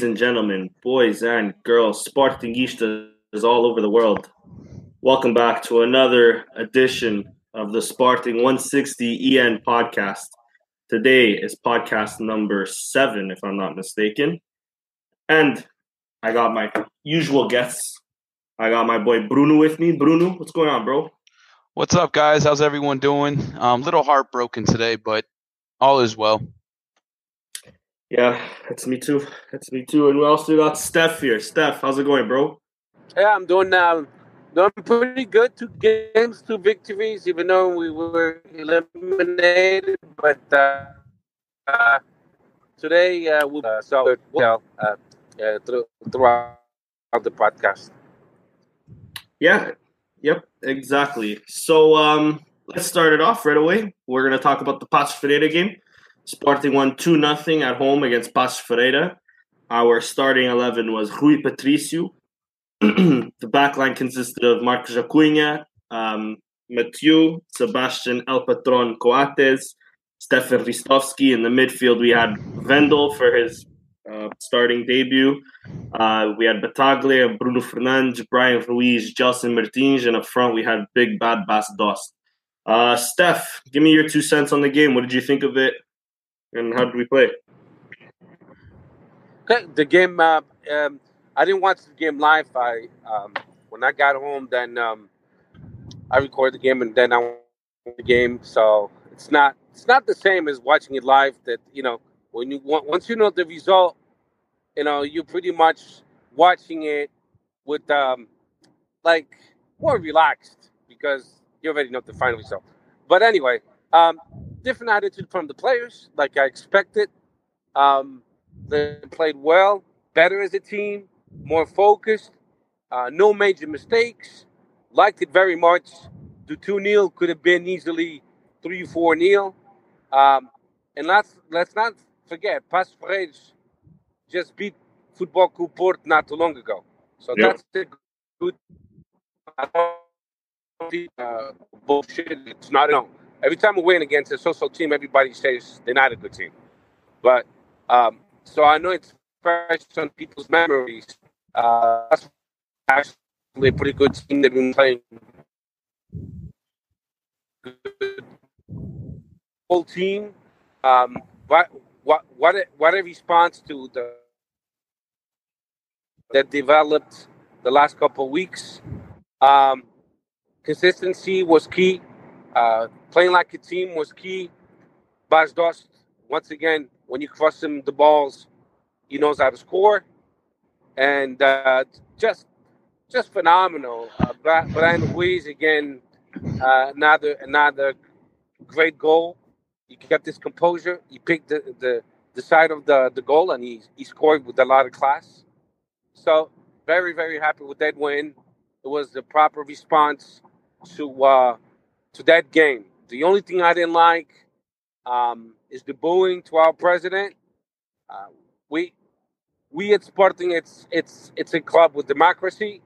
Ladies and gentlemen, boys and girls, Sportingistas all over the world. Welcome back to another edition of the Sporting 160 EN podcast. Today is podcast number seven, if I'm not mistaken. And I got my usual guests. I got my boy Bruno with me. Bruno, what's going on, bro? What's up, guys? How's everyone doing? I'm a little heartbroken today, but all is well. Yeah, it's me too. It's me too. And we also got Steph here. Steph, how's it going, bro? Yeah, I'm doing uh, doing pretty good. Two games, two victories, even though we were eliminated. But uh, uh, today uh, we uh, so well uh, uh, through, throughout the podcast. Yeah. Yep. Exactly. So um, let's start it off right away. We're gonna talk about the Paços Ferreira game. Sporting won 2 0 at home against Paços Ferreira. Our starting 11 was Rui Patricio. the backline consisted of Marcos Acuna, um, Mathieu, Sebastian El Patron Coates, Stefan Ristovski. In the midfield, we had Wendel for his uh, starting debut. Uh, we had Battaglia, Bruno Fernandes, Bryan Ruiz, Gelson Martins, and up front we had Big Bad Bas Dost. Uh, Steph, give me your two cents on the game. What did you think of it? And how did we play? The game. Uh, um, I didn't watch the game live. I um, when I got home, then um, I recorded the game, and then I watched the game. So it's not it's not the same as watching it live. That you know when you once you know the result, you know you're pretty much watching it with um, like more relaxed because you already know the final result. But anyway, um, different attitude from the players, like I expected. Um, they played well, better as a team, more focused, uh, no major mistakes. Liked it very much. The 2 0 could have been easily 3 4 0. Um, and let's, let's not forget, Ferreira just beat Football Club Port not too long ago. So yep. that's a good. Uh, bullshit. It's not enough every time we win against a social team, everybody says they're not a good team. But um, so I know it's fresh on people's memories. Uh, that's actually a pretty good team. They've been playing good whole team. Um, what what what a, what a response to the that developed the last couple weeks. Um, consistency was key. Uh, playing like a team was key. Bas Dost, once again, when you cross him the balls, he knows how to score. And uh, just just phenomenal. Uh, Bryan Ruiz, again, uh, another, another great goal. He kept his composure. He picked the, the, the side of the, the goal and he, he scored with a lot of class. So, very, very happy with that win. It was the proper response to uh, to that game. The only thing I didn't like um, is the booing to our president. Uh, we we at Sporting, it's it's it's a club with democracy.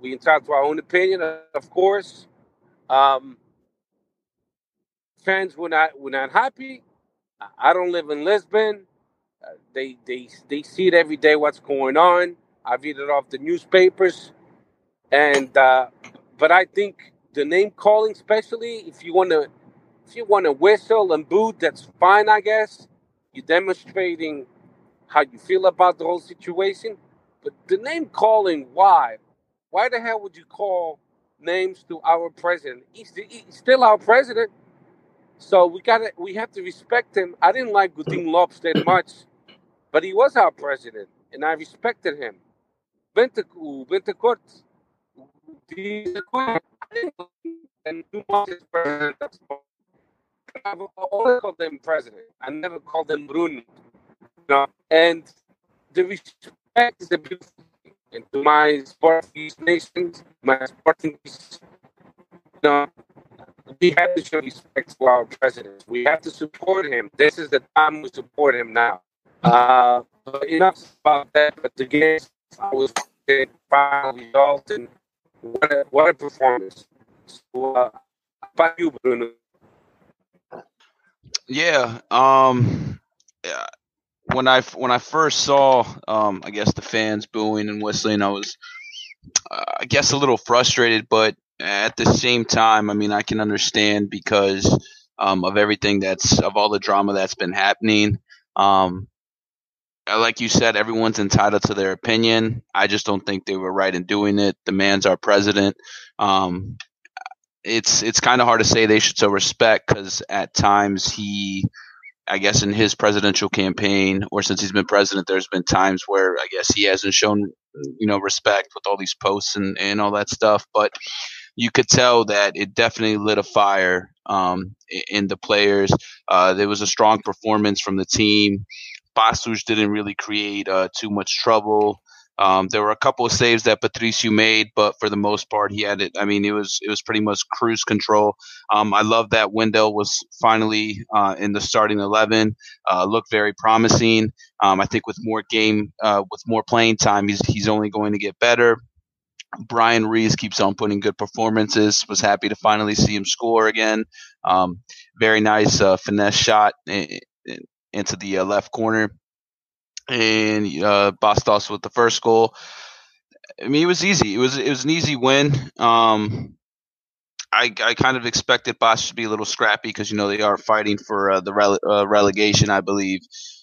We entitled to our own opinion, of course. Um, fans were not were not happy. I don't live in Lisbon. Uh, they they they see it every day. What's going on? I've read it off the newspapers, and uh, but I think the name calling, especially if you want to, if you want to whistle and boo, that's fine, I guess. You're demonstrating how you feel about the whole situation. But the name calling, why? Why the hell would you call names to our president? He's, he's still our president. So we got to we have to respect him. I didn't like Godinho Lopes that much, but he was our president, and I respected him. Bettencourt, Bettencourt, and two months president. I've always called them president. I never called them Bruno. You know? And the respect is a beautiful thing. And to my sporting nations, my sporting, you know, we have to show respect to our president. We have to support him. This is the time we support him now. Uh, enough about that. But the game, I was final result, and what a, what a performance. So, uh, about you, Bruno? Yeah. Um. When I when I first saw, um, I guess the fans booing and whistling, I was, uh, I guess, a little frustrated. But at the same time, I mean, I can understand because um, of everything that's of all the drama that's been happening. Um, like you said, everyone's entitled to their opinion. I just don't think they were right in doing it. The man's our president. Um, it's it's kind of hard to say they should show respect because at times he, I guess, in his presidential campaign or since he's been president, there's been times where I guess he hasn't shown you know respect with all these posts and and all that stuff. But you could tell that it definitely lit a fire um, in the players. Uh, there was a strong performance from the team. Paços didn't really create uh, too much trouble. Um, there were a couple of saves that Patricio made, but for the most part, he had it. I mean, it was it was pretty much cruise control. Um, I love that Wendel was finally uh, in the starting eleven. Uh, looked very promising. Um, I think with more game, uh, with more playing time, he's he's only going to get better. Bryan Ruiz keeps on putting good performances. Was happy to finally see him score again. Um, very nice uh, finesse shot in, into the uh, left corner and uh, Bas Dost with the first goal. I mean, it was easy. It was it was an easy win. Um, I I kind of expected Bosch to be a little scrappy because you know they are fighting for uh, the rele- uh, relegation, I believe.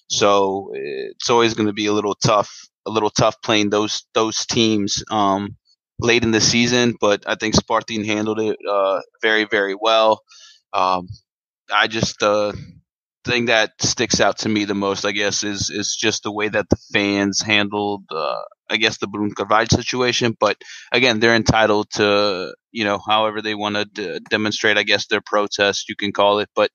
So it's always going to be a little tough, a little tough playing those those teams um, late in the season. But I think Sporting handled it uh, very very well. Um, I just uh, thing that sticks out to me the most, I guess, is is just the way that the fans handled, uh, I guess, the Carvalho situation. But again, they're entitled to, you know, however they want to d- demonstrate, I guess, their protest, you can call it. But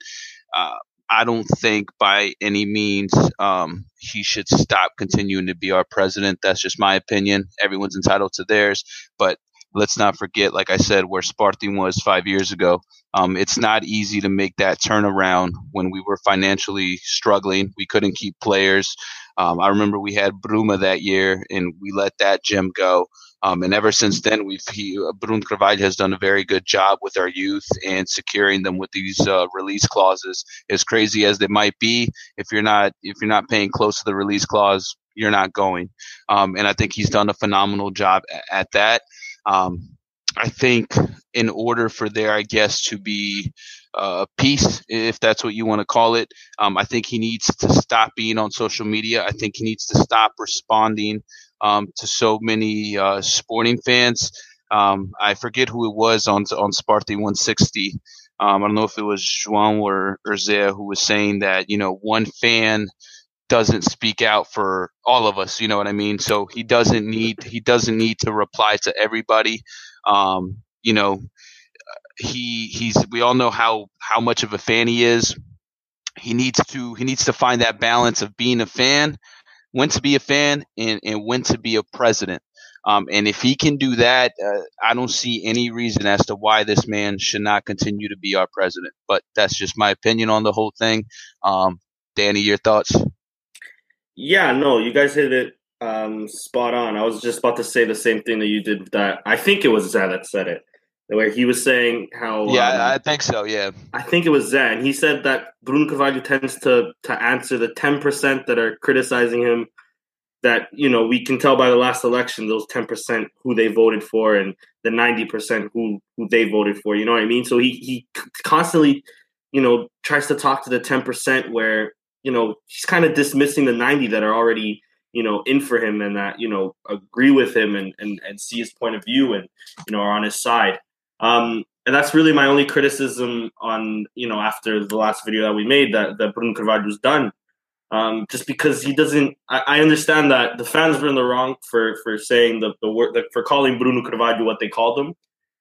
uh, I don't think by any means um, he should stop continuing to be our president. That's just my opinion. Everyone's entitled to theirs. But let's not forget, like I said, where Sporting was five years ago. Um, it's not easy to make that turnaround when we were financially struggling. We couldn't keep players. Um, I remember we had Bruma that year, and we let that gem go. Um, and ever since then, we've uh, Carvalho has done a very good job with our youth and securing them with these uh, release clauses. As crazy as they might be, if you're not if you're not paying close to the release clause, you're not going. Um, and I think he's done a phenomenal job at, at that. Um, I think in order for there, I guess, to be uh, peace, if that's what you want to call it, um, I think he needs to stop being on social media. I think he needs to stop responding um, to so many uh, sporting fans. Um, I forget who it was on on Sparty 160. Um, I don't know if it was João or, or Zé who was saying that you know one fan doesn't speak out for all of us. You know what I mean? So he doesn't need he doesn't need to reply to everybody. Um, you know, he he's we all know how how much of a fan he is. He needs to he needs to find that balance of being a fan, when to be a fan, and and when to be a president. Um, and if he can do that, uh, I don't see any reason as to why this man should not continue to be our president. But that's just my opinion on the whole thing. Um, Danny, your thoughts? Yeah, no, you guys hit it um, spot on. I was just about to say the same thing that you did. That I think it was Zé that said it, where he was saying how. Yeah, um, I think so. Yeah, I think it was and he said that Bruno Carvalho tends to to answer the ten percent that are criticizing him. That you know we can tell by the last election, those ten percent who they voted for, and the ninety percent who who they voted for. You know what I mean? So he he constantly, you know, tries to talk to the ten percent where you know, he's kind of dismissing the 90 that are already, you know, in for him and that, you know, agree with him and, and, and see his point of view and, you know, are on his side. Um, and that's really my only criticism on, you know, after the last video that we made that, that Bruno Carvalho's done. Um, just because he doesn't, I, I, understand that the fans were in the wrong for, for saying the, the word, for calling Bruno Carvalho what they called him.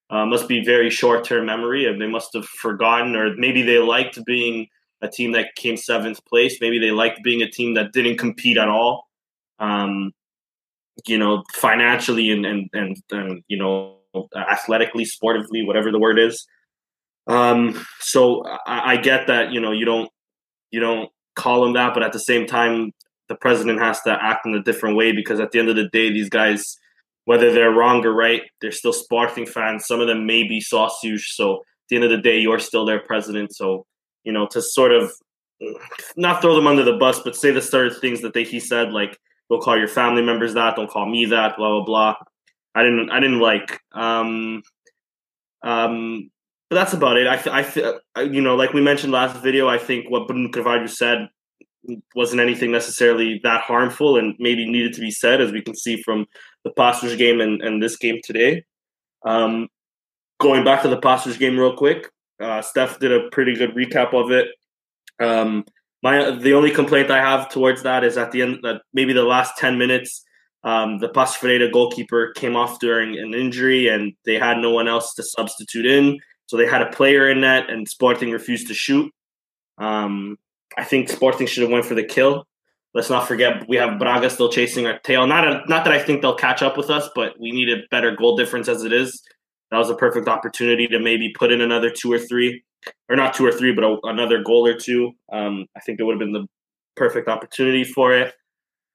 Uh, must be very short term memory and they must have forgotten or maybe they liked being a team that came seventh place. Maybe they liked being a team that didn't compete at all. Um, you know, financially and and and, and you know, athletically, sportively, whatever the word is. Um, so I, I get that you know you don't you don't call them that, but at the same time, the president has to act in a different way because at the end of the day, these guys, whether they're wrong or right, they're still Sporting fans. Some of them may be sausage. So at the end of the day, you're still their president. So you know, to sort of not throw them under the bus, but say the certain things that they he said like don't call your family members that, don't call me that, blah blah blah. I didn't I didn't like. Um, um, but that's about it. I, I, you know, like we mentioned last video, I think what Bruno Carvalho said wasn't anything necessarily that harmful and maybe needed to be said, as we can see from the Paços game and, and this game today. Um, going back to the Paços game real quick, uh, Steph did a pretty good recap of it. Um, my the only complaint I have towards that is at the end that maybe the last ten minutes, um, the Paços Ferreira goalkeeper came off during an injury and they had no one else to substitute in, so they had a player in net and Sporting refused to shoot. Um, I think Sporting should have went for the kill. Let's not forget we have Braga still chasing our tail. Not a, not that I think they'll catch up with us, but we need a better goal difference as it is. That was a perfect opportunity to maybe put in another two or three, or not two or three, but a, another goal or two. Um, I think it would have been the perfect opportunity for it.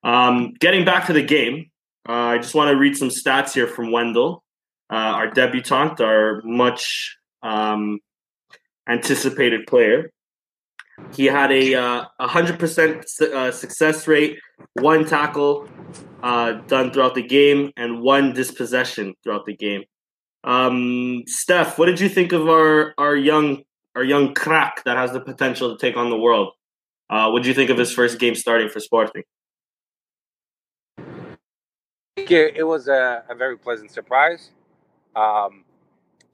Um, getting back to the game, uh, I just want to read some stats here from Wendel, uh, our debutante, our much um, anticipated player. He had a uh, 100% uh, success rate, one tackle uh, done throughout the game, and one dispossession throughout the game. Um, Steph, what did you think of our our young our young crack that has the potential to take on the world? Uh, what did you think of his first game starting for Sporting? It was a, a very pleasant surprise. Um,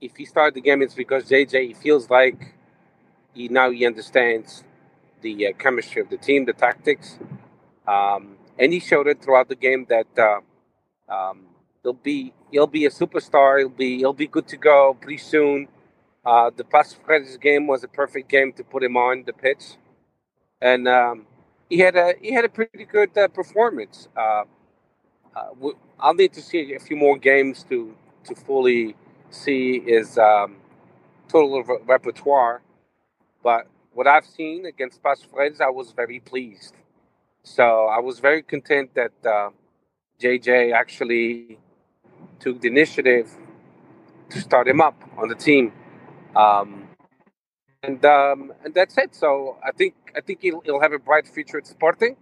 if he started the game, it's because JJ feels like he now he understands the uh, chemistry of the team, the tactics, um, and he showed it throughout the game that uh, um, he'll be he'll be a superstar. He'll be he'll be good to go pretty soon. Uh, the Ferreira's game was a perfect game to put him on the pitch, and um, he had a he had a pretty good uh, performance. Uh, uh I'll need to see a few more games to to fully see his um, total repertoire, but what I've seen against Ferreira, I was very pleased. So I was very content that JJ uh, actually took the initiative to start him up on the team. Um, and um, and that's it. So I think I think he'll, he'll have a bright future at Sporting,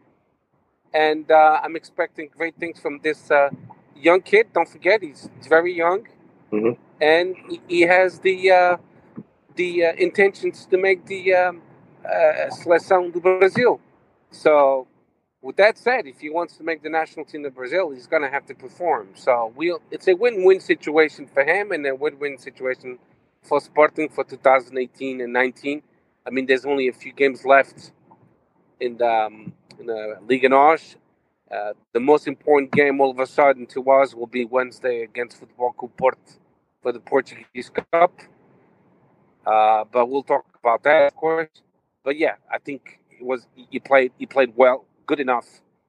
and uh, I'm expecting great things from this uh, young kid. Don't forget, he's, he's very young, mm-hmm. and he, he, has the uh, the uh, intentions to make the um, uh, seleção do Brazil. So with that said, if he wants to make the national team of Brazil, he's going to have to perform. So we'll, it's a win-win situation for him and a win-win situation for Sporting for 2018 and 19. I mean, there's only a few games left in the, um, in the Liga NOS. Uh, the most important game all of a sudden to us will be Wednesday against Football Club Porto for the Portuguese Cup. Uh, but we'll talk about that, of course. But yeah, I think it was he played he played well good enough.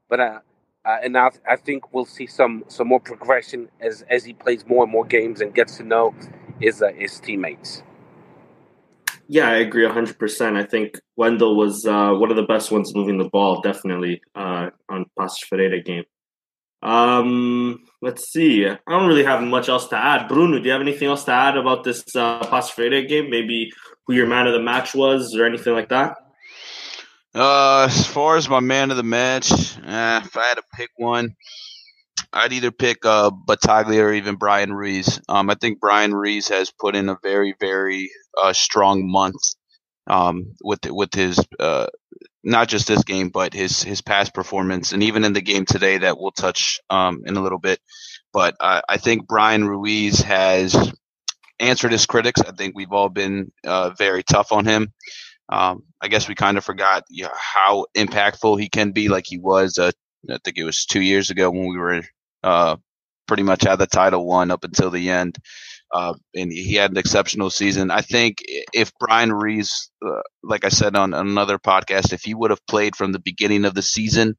But uh, uh, and I, I think we'll see some some more progression as as he plays more and more games and gets to know his uh, his teammates. Yeah, I agree 100%. I think Wendel was uh, one of the best ones moving the ball, definitely, uh, on Paços Ferreira game. Um, let's see. I don't really have much else to add. Bruno, do you have anything else to add about this uh, Ferreira game? Maybe who your man of the match was or anything like that? Uh, as far as my man of the match, eh, if I had to pick one, I'd either pick uh, Battaglia or even Bryan Ruiz. Um, I think Bryan Ruiz has put in a very, very uh, strong month um, with with his uh, not just this game, but his his past performance, and even in the game today that we'll touch um, in a little bit. But uh, I think Bryan Ruiz has answered his critics. I think we've all been uh, very tough on him. Um, I guess we kind of forgot you know, how impactful he can be, like he was. Uh, I think it was two years ago when we were uh, pretty much had the title won up until the end. Uh, and he had an exceptional season. I think if Bryan Ruiz, uh, like I said on another podcast, if he would have played from the beginning of the season,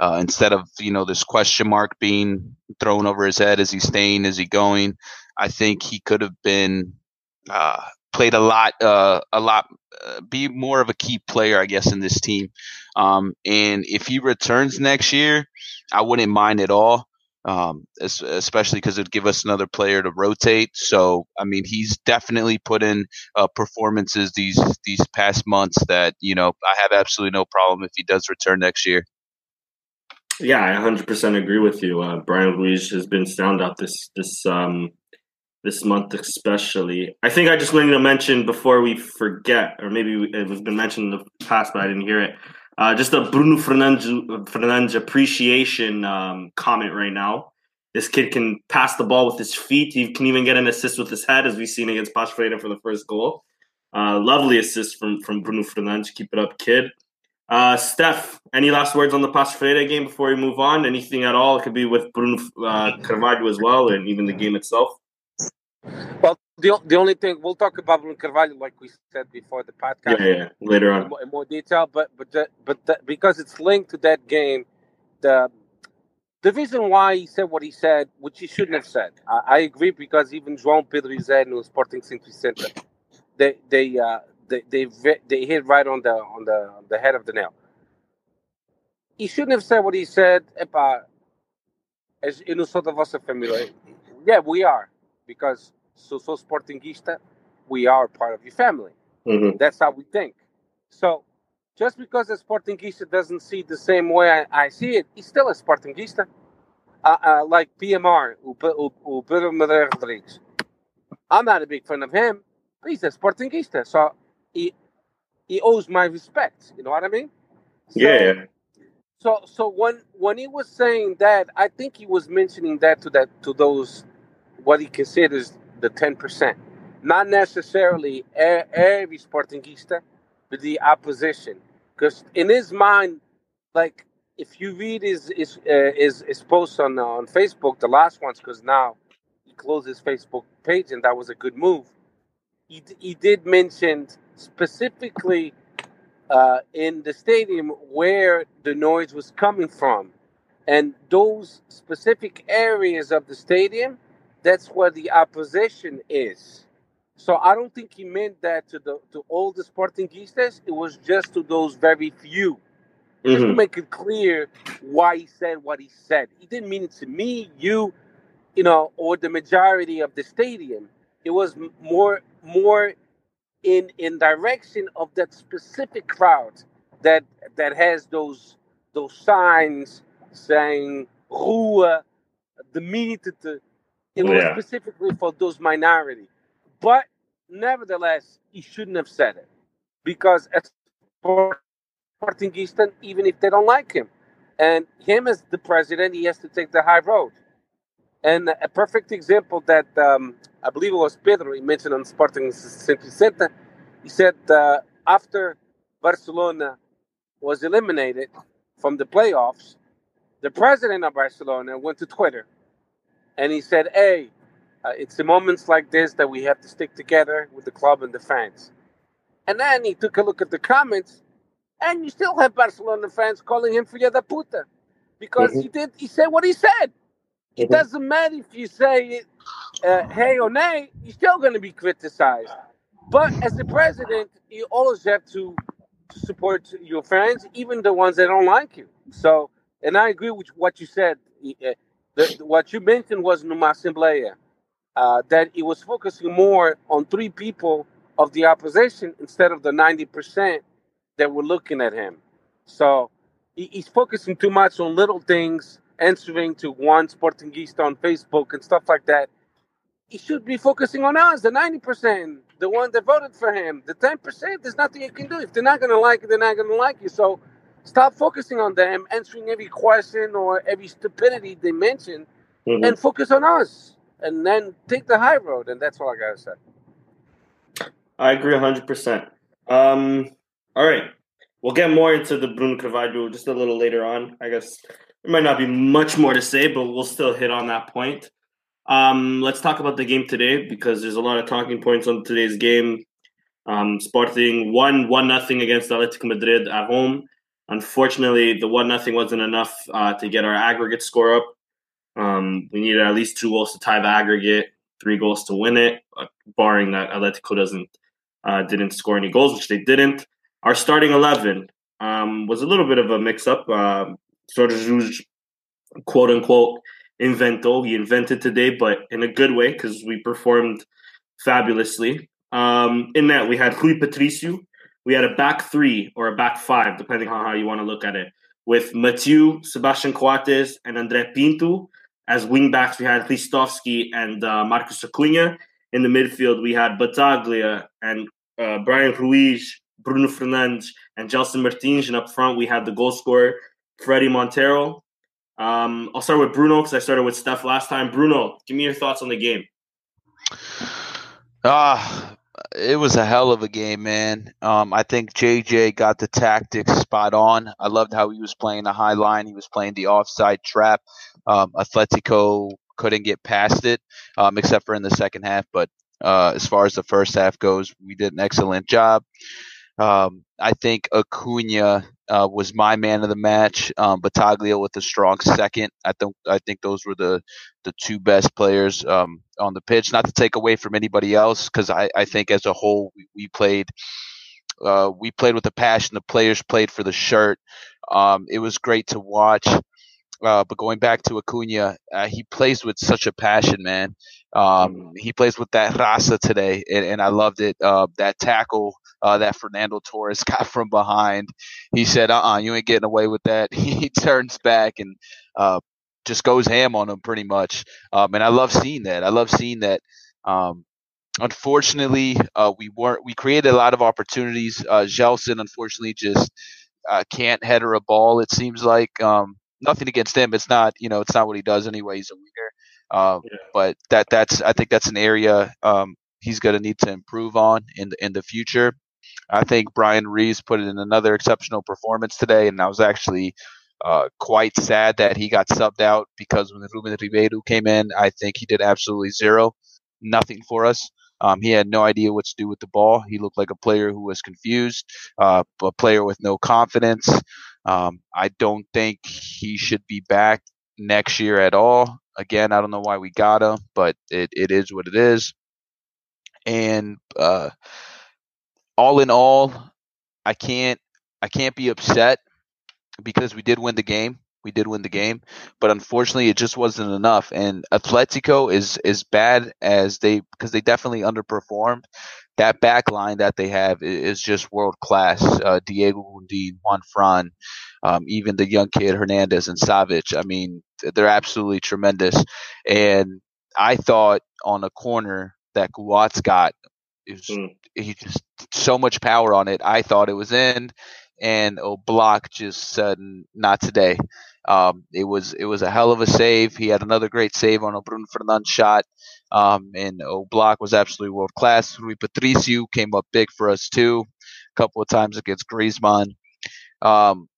uh, instead of you know this question mark being thrown over his head, is he staying? Is he going? I think he could have been uh, played a lot, uh, a lot, uh, be more of a key player, I guess, in this team. Um, and if he returns next year, I wouldn't mind at all. um, especially because it'd give us another player to rotate. So, I mean, he's definitely put in uh, performances these these past months that you know I have absolutely no problem if he does return next year. Yeah, I 100% agree with you. Uh, Bryan Ruiz has been sound out this this um, this month, especially. I think I just wanted to mention before we forget, or maybe it was been mentioned in the past, but I didn't hear it. Uh, just a Bruno Fernandes, appreciation um, comment right now. This kid can pass the ball with his feet. He can even get an assist with his head, as we've seen against Paço Ferreira for the first goal. Uh, lovely assist from from Bruno Fernandes. Keep it up, kid. Uh, Steph, any last words on the Paço Ferreira game before we move on? Anything at all? It could be with Bruno uh, Carvalho as well, and even the game itself. Well, the, the only thing we'll talk about Bruno Carvalho, like we said before the podcast, yeah, yeah, later on in more, in more detail. But but the, but the, because it's linked to that game, the the reason why he said what he said, which he shouldn't have said, I, I agree because even João Pedro said no Sporting Centro Center, they they uh, they they they hit right on the on the on the head of the nail. He shouldn't have said what he said. As eu não sou da vossa família. Yeah, we are because so so Sportingista, we are part of your family. Mm-hmm. That's how we think. So just because a Sportingista doesn't see the same way I, I see it, he's still a Sportingista. Uh, uh, like PMR, o, o, o Pedro Madeira Rodrigues. I'm not a big fan of him, but he's a Sportingista. So he, he owes my respect. You know what I mean? So, yeah. So so when when he was saying that, I think he was mentioning that to that to those what he considers the 10%. Not necessarily every Sportingista, but the opposition. Because in his mind, like, if you read his his uh, his, his post on uh, on Facebook, the last ones, because now he closed his Facebook page, and that was a good move. He he did mention specifically uh, in the stadium where the noise was coming from, and those specific areas of the stadium that's where the opposition is. So I don't think he meant that to the to all the Sportingistas. It was just to those very few. Mm-hmm. Just to mm-hmm. make it clear why he said what he said. He didn't mean it to me, you, you know, or the majority of the stadium. It was more more in in direction of that specific crowd that that has those those signs saying Rua, the minute it was yeah. specifically for those minority. But nevertheless, he shouldn't have said it because as Sportingista, even if they don't like him, and him as the president, he has to take the high road. And a perfect example that um, I believe it was Pedro he mentioned on Sporting Center. He said uh, after Barcelona was eliminated from the playoffs, the president of Barcelona went to Twitter and he said, "Hey, uh, it's the moments like this that we have to stick together with the club and the fans." And then he took a look at the comments, and you still have Barcelona fans calling him "Filha da puta," because mm-hmm. he did. He said what he said. Mm-hmm. It doesn't matter if you say uh, "hey" or "nay," you're still going to be criticized. But as the president, you always have to, to support your fans, even the ones that don't like you. So, and I agree with what you said. The, what you mentioned was Numa Assembleia, uh, that it was focusing more on three people of the opposition instead of the 90% that were looking at him. So he, he's focusing too much on little things, answering to one Sportingista on Facebook and stuff like that. He should be focusing on us, the 90%, the one that voted for him. The 10%, there's nothing you can do. If they're not going to like it, they're not going to like you. So Stop focusing on them, answering every question or every stupidity they mention, mm-hmm. and focus on us. And then take the high road. And that's all I gotta say. I agree hundred um, percent. All right, we'll get more into the Bruno Carvalho just a little later on. I guess there might not be much more to say, but we'll still hit on that point. Um, let's talk about the game today because there's a lot of talking points on today's game. Um, Sporting won one nothing against Atletico Madrid at home. Unfortunately, the one nothing wasn't enough uh, to get our aggregate score up. Um, we needed at least two goals to tie the aggregate, three goals to win it, uh, barring that Atletico doesn't uh, didn't score any goals, which they didn't. Our starting eleven um, was a little bit of a mix up. Uh, Jorge quote unquote, invento. He invented today, but in a good way because we performed fabulously. Um, in that, we had Rui Patricio. We had a back three or a back five, depending on how you want to look at it, with Mathieu, Sebastian Coates, and Andre Pinto. As wingbacks, we had Ristovski and uh, Marcos Acuna. In the midfield, we had Battaglia and uh, Bryan Ruiz, Bruno Fernandes, and Gelson Martins. And up front, we had the goal scorer, Fredy Montero. Um, I'll start with Bruno because I started with Steph last time. Bruno, give me your thoughts on the game. Ah, it was a hell of a game, man. Um, I think JJ got the tactics spot on. I loved how he was playing the high line. He was playing the offside trap. Um, Atletico couldn't get past it, um, except for in the second half. But uh, as far as the first half goes, we did an excellent job. Um, I think Acuna uh, was my man of the match. Um, Battaglia with a strong second. I think I think those were the the two best players um, on the pitch. Not to take away from anybody else, because I, I think as a whole we, we played uh, we played with a passion. The players played for the shirt. Um, it was great to watch. Uh, but going back to Acuna, uh, he plays with such a passion, man. Um, he plays with that raza today, and, and I loved it. Uh, that tackle uh, that Fernando Torres got from behind, he said, "Uh, uh you ain't getting away with that." he turns back and uh, just goes ham on him, pretty much. Um, and I love seeing that. I love seeing that. Um, unfortunately, uh, we weren't. We created a lot of opportunities. Uh, Gelson, unfortunately, just can't header a ball. It seems like. Um, nothing against him. It's not, you know, it's not what he does anyway. He's a winger. Um, yeah. But that that's I think that's an area um, he's going to need to improve on in the in the future. I think Bryan Ruiz put in another exceptional performance today, and I was actually uh, quite sad that he got subbed out because when Ruben Ribeiro came in, I think he did absolutely zero, nothing for us. Um, he had no idea what to do with the ball. He looked like a player who was confused, uh, a player with no confidence. Um, I don't think he should be back next year at all. Again, I don't know why we got him, but it, it is what it is. And uh, all in all, I can't I can't be upset because we did win the game. We did win the game, but unfortunately, it just wasn't enough. And Atletico is as bad as they because they definitely underperformed that back line that they have is just world class. Uh, Diego Godín, Juan Fran, um, even the young kid Hernandez and Savic. I mean, they're absolutely tremendous. And I thought on a corner that Coates got, was, mm. he just so much power on it. I thought it was in, and Oblak just said, "Not today." Um, it was it was a hell of a save. He had another great save on a Bruno Fernandes shot. Um, and Oblak was absolutely world class. Rui Patricio came up big for us too, a couple of times against Griezmann. Um,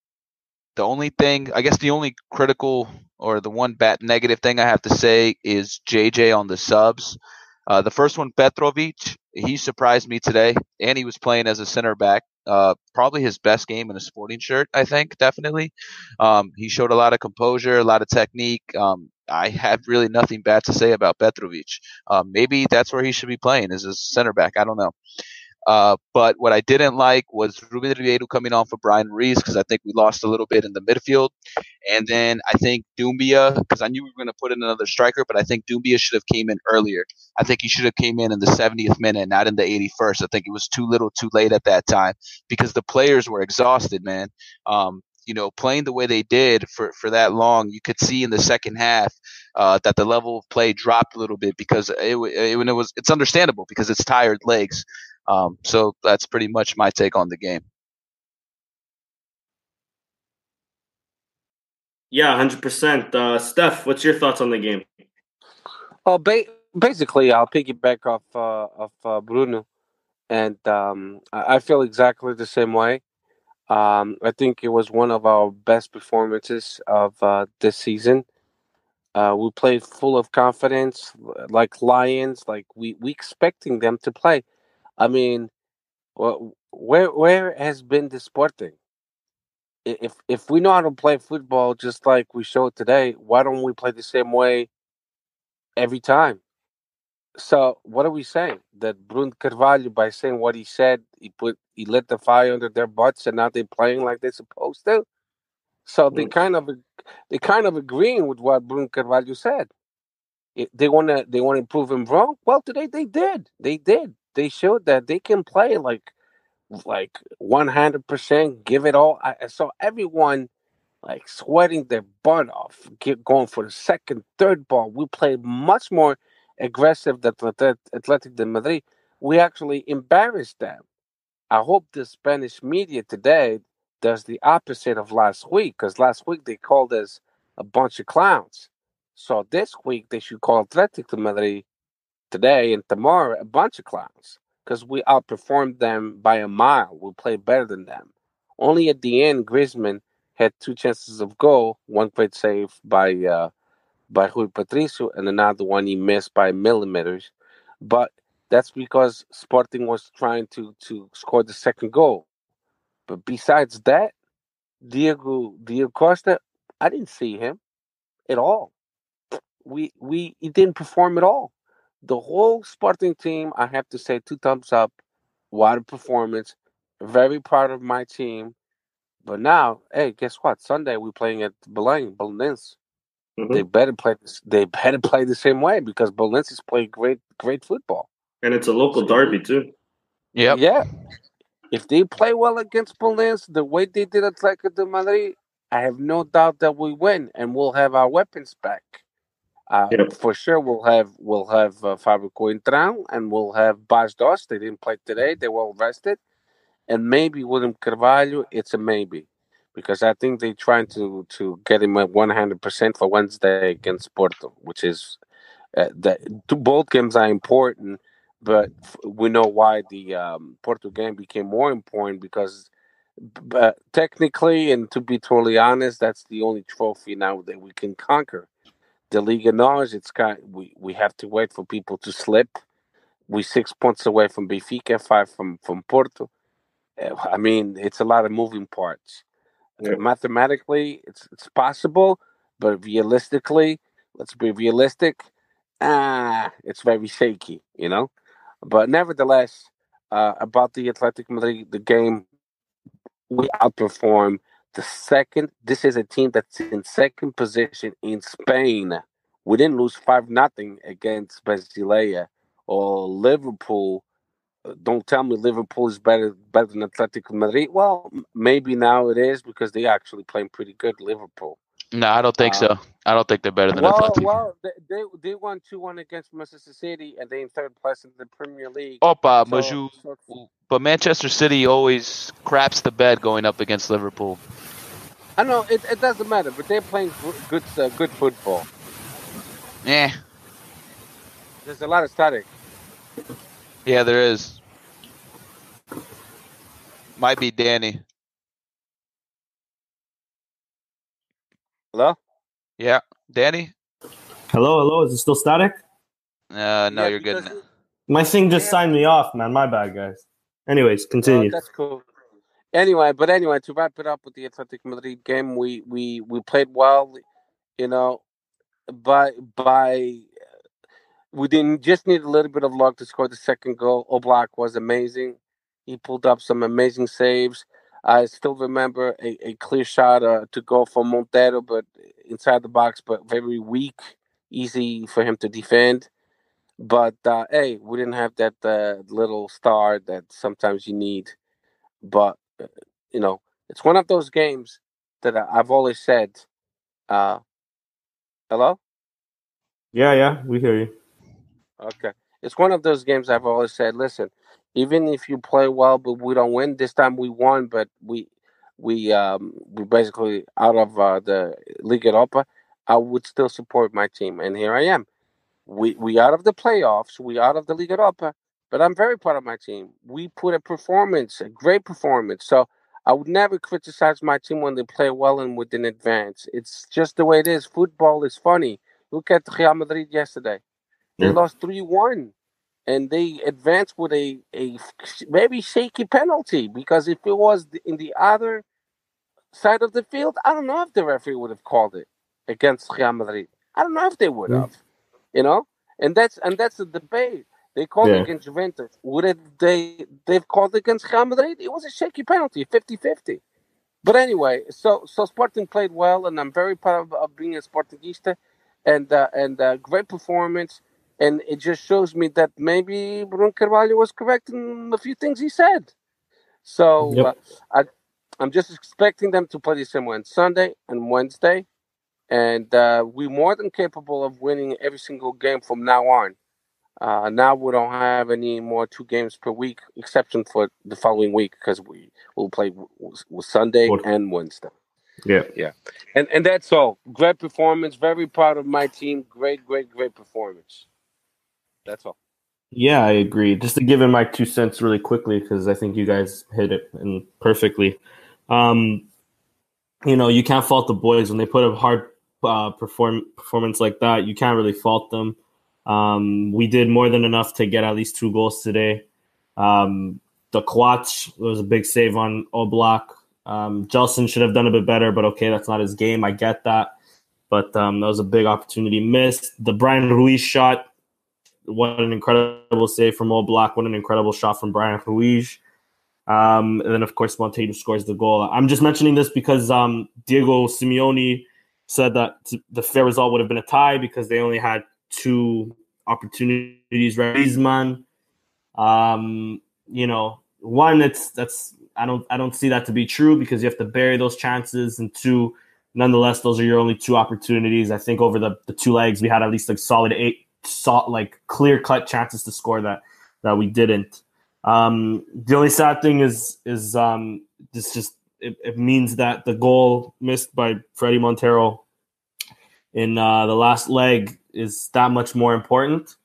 the only thing, I guess, the only critical or the one bad negative thing I have to say is JJ on the subs. Uh, the first one, Petrovic, he surprised me today, and he was playing as a center back. Uh, probably his best game in a sporting shirt, I think, definitely. Um, he showed a lot of composure, a lot of technique. Um, I have really nothing bad to say about Petrovic. Um, maybe that's where he should be playing as a center back. I don't know. Uh, but what I didn't like was Ruben Ribeiro coming on for Bryan Ruiz because I think we lost a little bit in the midfield. And then I think Doumbia, because I knew we were going to put in another striker, but I think Doumbia should have came in earlier. I think he should have came in in the 70th minute, not in the 81st. I think it was too little, too late at that time because the players were exhausted, man. Um, you know, playing the way they did for, for that long, you could see in the second half uh, that the level of play dropped a little bit because it, it, it was it's understandable because it's tired legs. Um, so that's pretty much my take on the game. Yeah, hundred uh, percent. Steph, what's your thoughts on the game? Oh, ba- basically, I'll piggyback off uh, of uh, Bruno, and um, I feel exactly the same way. Um, I think it was one of our best performances of uh, this season. Uh, we played full of confidence, like lions, like we we expecting them to play. I mean, well, where where has been the sporting? If if we know how to play football just like we showed today, why don't we play the same way every time? So what are we saying? That Bruno Carvalho, by saying what he said, he put he lit the fire under their butts, and now they're playing like they're supposed to. So they mm. kind of they kind of agreeing with what Bruno Carvalho said. They want to they want to prove him wrong. Well, today they did. They did. They showed that they can play like like one hundred percent, give it all. I, I saw everyone like sweating their butt off, get going for the second, third ball. We played much more aggressive than Athletic de Madrid. We actually embarrassed them. I hope the Spanish media today does the opposite of last week, because last week they called us a bunch of clowns. So this week they should call Athletic de Madrid today and tomorrow a bunch of clowns because we outperformed them by a mile. We played better than them. Only at the end, Griezmann had two chances of goal, one great save by uh, by Rui Patricio, and another one he missed by millimeters. But that's because Sporting was trying to to score the second goal. But besides that, Diego Diego Costa, I didn't see him at all. We we he didn't perform at all. The whole Sporting team, I have to say, two thumbs up. What a performance! Very proud of my team. But now, hey, guess what? Sunday we're playing at Belém, Belenenses. Mm-hmm. They better play. They better play the same way because Belenenses play great, great football. And it's a local derby too. Yeah, yeah. If they play well against Belenenses, the way they did at Atletico de Madrid, I have no doubt that we win and we'll have our weapons back. Uh, yep. For sure, we'll have we'll have uh, Fabio Coentrão and we'll have Bas Dost. They didn't play today; they were rested and maybe William Carvalho, it's a maybe because I think they're trying to to get him at one hundred percent for Wednesday against Porto, which is uh, that both games are important, but we know why the um, Porto game became more important because. But technically, and to be totally honest, that's the only trophy now that we can conquer. The Liga NOS, it's kind. We we have to wait for people to slip. We six points away from Benfica, five from from Porto I mean, it's a lot of moving parts. Yeah. Mathematically, it's it's possible, but realistically, let's be realistic. Ah, it's very shaky, you know. But nevertheless, uh, about the Athletic Madrid, the game, we outperformed the second. This is a team that's in second position in Spain. We didn't lose five nothing against Basilea or Liverpool uh, don't tell me Liverpool is better better than Atletico Madrid. Well, maybe now it is because they actually playing pretty good. Liverpool. No, I don't think so. I don't think they're better than well, Atletico. Well, they, they won two one against Manchester City, and they in third place in the Premier League. Opa, so, you, so, but Manchester City always craps the bed going up against Liverpool. I know it, it doesn't matter, but they're playing good uh, good football. Yeah. There's a lot of static. Yeah, there is. Might be Danny. Hello? Yeah, Danny? Hello, hello. Is it still static? Uh, no, yeah, you're good. My thing just yeah. signed me off, man. My bad, guys. Anyways, continue. Oh, that's cool. Anyway, but anyway, to wrap it up with the Athletic Madrid game, we we we played well, you know, by by we didn't just need a little bit of luck to score the second goal. Oblak was amazing. He pulled up some amazing saves. I still remember a, a clear shot uh, to go for Montero, but inside the box, but very weak, easy for him to defend. But uh, hey, we didn't have that uh, little star that sometimes you need. But uh, you know, it's one of those games that I've always said. Uh, hello. Yeah, yeah, we hear you. Okay. It's one of those games I've always said, listen, even if you play well but we don't win, this time we won, but we we um we basically out of uh, the Liga Europa, I would still support my team. And here I am. We we out of the playoffs, we out of the Liga Europa, but I'm very proud of my team. We put a performance, a great performance. So I would never criticize my team when they play well and within advance. It's just the way it is. Football is funny. Look at Real Madrid yesterday. They yeah. lost 3 1 and they advanced with a, a very shaky penalty because if it was in the other side of the field, I don't know if the referee would have called it against Real Madrid. I don't know if they would have, yeah. you know. And that's and that's the debate. They called yeah. it against Juventus. Would it, they they've called it against Real Madrid? It was a shaky penalty, 50-50. But anyway, so so Sporting played well, and I'm very proud of, of being a Sportingista, and uh, and uh, great performance. And it just shows me that maybe Bruno Carvalho was correct in a few things he said. So Yep. uh, I, I'm just expecting them to play the same way on Sunday and Wednesday, and uh, we're more than capable of winning every single game from now on. Uh, now we don't have any more two games per week, exception for the following week because we will play w- w- Sunday What- and Wednesday. Yeah, yeah. And and that's all. Great performance. Very proud of my team. Great, great, great performance. That's all. Yeah, I agree. Just to give in my two cents really quickly, because I think you guys hit it in perfectly. Um, you know, you can't fault the boys when they put a hard uh, perform performance like that. You can't really fault them. Um, we did more than enough to get at least two goals today. Um, the Quatch was a big save on Oblak. Um, Gelson should have done a bit better, but okay, that's not his game. I get that. But um, that was a big opportunity missed. The Bryan Ruiz shot, what an incredible save from Oblak. What an incredible shot from Bryan Ruiz. Um, and then, of course, Montero scores the goal. I'm just mentioning this because um, Diego Simeone said that the fair result would have been a tie because they only had two opportunities. Griezmann, um, you know, one it's that's I don't I don't see that to be true because you have to bury those chances, and two, nonetheless, those are your only two opportunities. I think over the, the two legs we had at least like solid eight, so, like clear cut chances to score that that we didn't. Um, the only sad thing is is um, this just it, it means that the goal missed by Fredy Montero in uh, the last leg is that much more important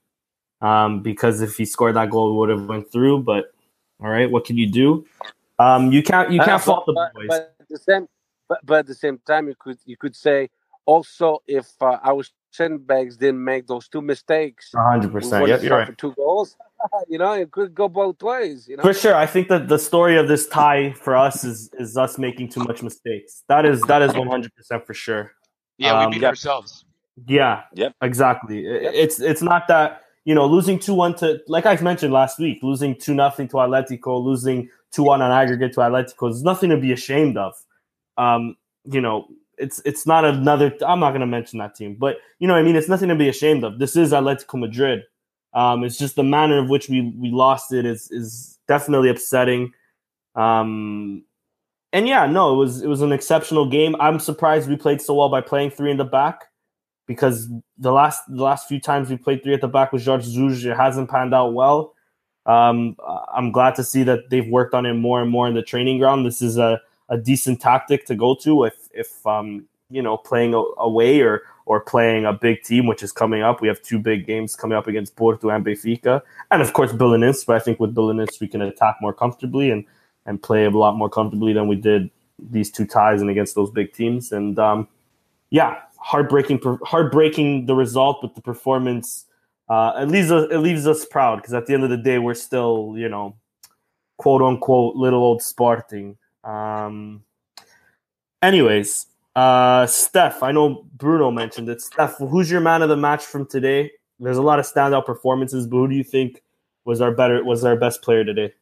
um, because if he scored that goal, would have went through. But all right, what can you do? Um, you can't you Uh, can't but- fault the boys. But at the same, but, but at the same time, you could you could say also if uh, our bags didn't make those two mistakes, hundred we percent. would Yep, you're right. suffered two goals. you know, it could go both ways. You know, For sure, I think that the story of this tie for us is is us making too much mistakes. That is that is one hundred percent for sure. Yeah, Um, we beat Yep. ourselves. Yeah. Yep. Exactly. Yep. It's it's not that you know losing two one to like I mentioned last week, losing two nothing to Atletico, losing two one on aggregate to Atletico is nothing to be ashamed of. Um, you know, it's it's not another. I'm not going to mention that team, but you know, I mean, it's nothing to be ashamed of. This is Atletico Madrid. Um, it's just the manner of which we we lost it is is definitely upsetting. Um, and yeah, no, it was it was an exceptional game. I'm surprised we played so well by playing three in the back because the last the last few times we played three at the back with Jorge Jesus, it hasn't panned out well. Um, I'm glad to see that they've worked on it more and more in the training ground. This is a, a decent tactic to go to if if um, you know playing away or or playing a big team, which is coming up. We have two big games coming up against Porto and Benfica, and of course Belenenses. But I think with Belenenses we can attack more comfortably and and play a lot more comfortably than we did these two ties and against those big teams. And um, yeah, heartbreaking, heartbreaking the result, but the performance uh, it leaves us it leaves us proud because at the end of the day, we're still you know, quote unquote, little old Sporting. Um, anyways, uh, Steph, I know Bruno mentioned it. Steph, who's your man of the match from today? There's a lot of standout performances, but who do you think was our better was our best player today?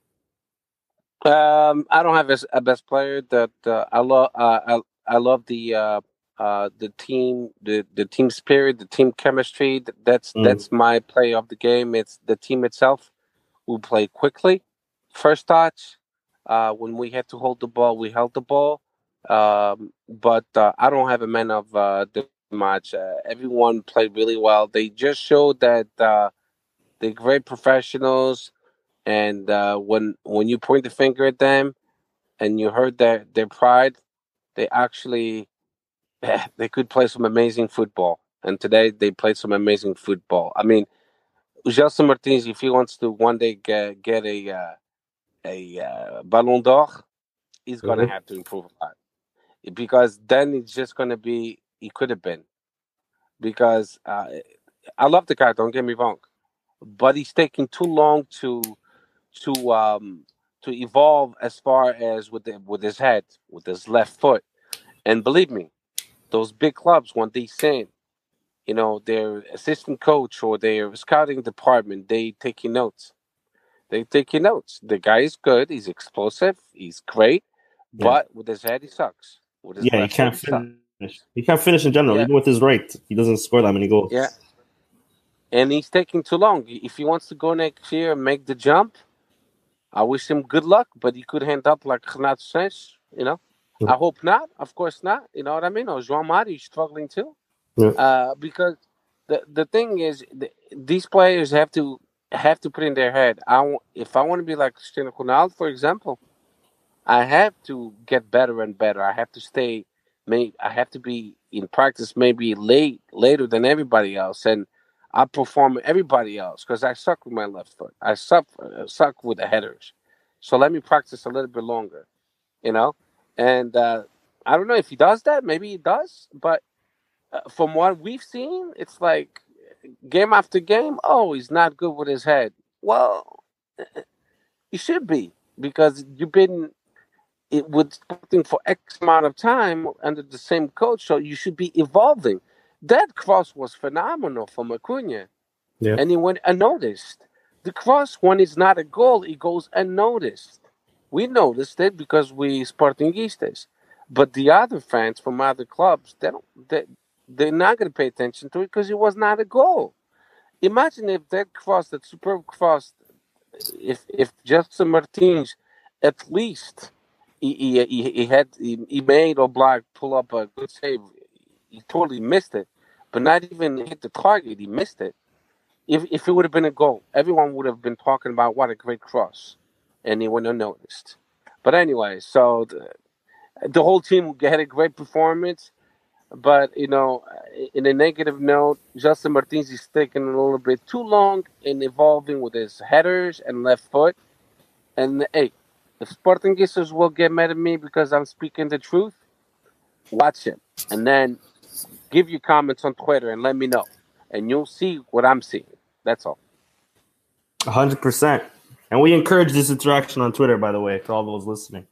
Um, I don't have a, best player. That uh, I love. Uh, I I love the uh, uh, the team, the the team spirit, the team chemistry. That's Mm. that's my play of the game. It's the team itself who play quickly, first touch. Uh, when we had to hold the ball, we held the ball. Um, but uh, I don't have a man of uh, the match. Uh, everyone played really well. They just showed that uh, they're great professionals and when when you point the finger at them and you heard their their pride they actually they could play some amazing football and today they played some amazing football i mean Gelson Martins, if he wants to one day get, get a uh, a uh, Ballon d'Or, he's going to Mhm. have to improve a lot because then it's just going to be he could have been because uh, I love the guy. Don't get me wrong, but he's taking too long to to um to evolve as far as with the, with his head, with his left foot. And believe me, those big clubs when they send, you know, their assistant coach or their scouting department, they taking notes. They taking notes. The guy is good. He's explosive. He's great, But with his head, he sucks. Yeah, he can't sucks. finish. He can't finish in general, Yeah. even with his right. He doesn't score that many goals. Yeah. And he's taking too long. If he wants to go next year and make the jump, I wish him good luck, but he could end up like Renato Sanches, you know. Yeah. I hope not. Of course not. You know what I mean? Or João Mário struggling too. Yeah. Uh, because the the thing is, the, these players have to have to put in their head. I w- if I want to be like Cristiano Ronaldo, for example, I have to get better and better. I have to stay. May I have to be in practice maybe late later than everybody else, and I perform everybody else because I suck with my left foot. I suck uh, suck with the headers. So let me practice a little bit longer, you know. And uh, I don't know if he does that. Maybe he does, but uh, from what we've seen, it's like game after game. Oh, he's not good with his head. Well, he should be because you've been it with something for X amount of time under the same coach, so you should be evolving. That cross was phenomenal from Acuna, Yeah. and he went unnoticed. The cross, when it's not a goal, it goes unnoticed. We noticed it because we Sportingistas, but the other fans from other clubs, they don't, they, they're not going to pay attention to it because it was not a goal. Imagine if that cross, that superb cross, if if Gelson Martins at least he, he, he, had he, he made Oblak pull up a good save. He totally missed it, but not even hit the target. He missed it. If if it would have been a goal, everyone would have been talking about what a great cross, and he wouldn't have noticed. But anyway, so the, the whole team had a great performance. But you know, in a negative note, Gelson Martins is taking a little bit too long in evolving with his headers and left foot. And hey, if Sportingistas will get mad at me because I'm speaking the truth, watch it and then give your comments on Twitter and let me know, and you'll see what I'm seeing. That's all. hundred percent. And we encourage this interaction on Twitter, by the way, for all those listening.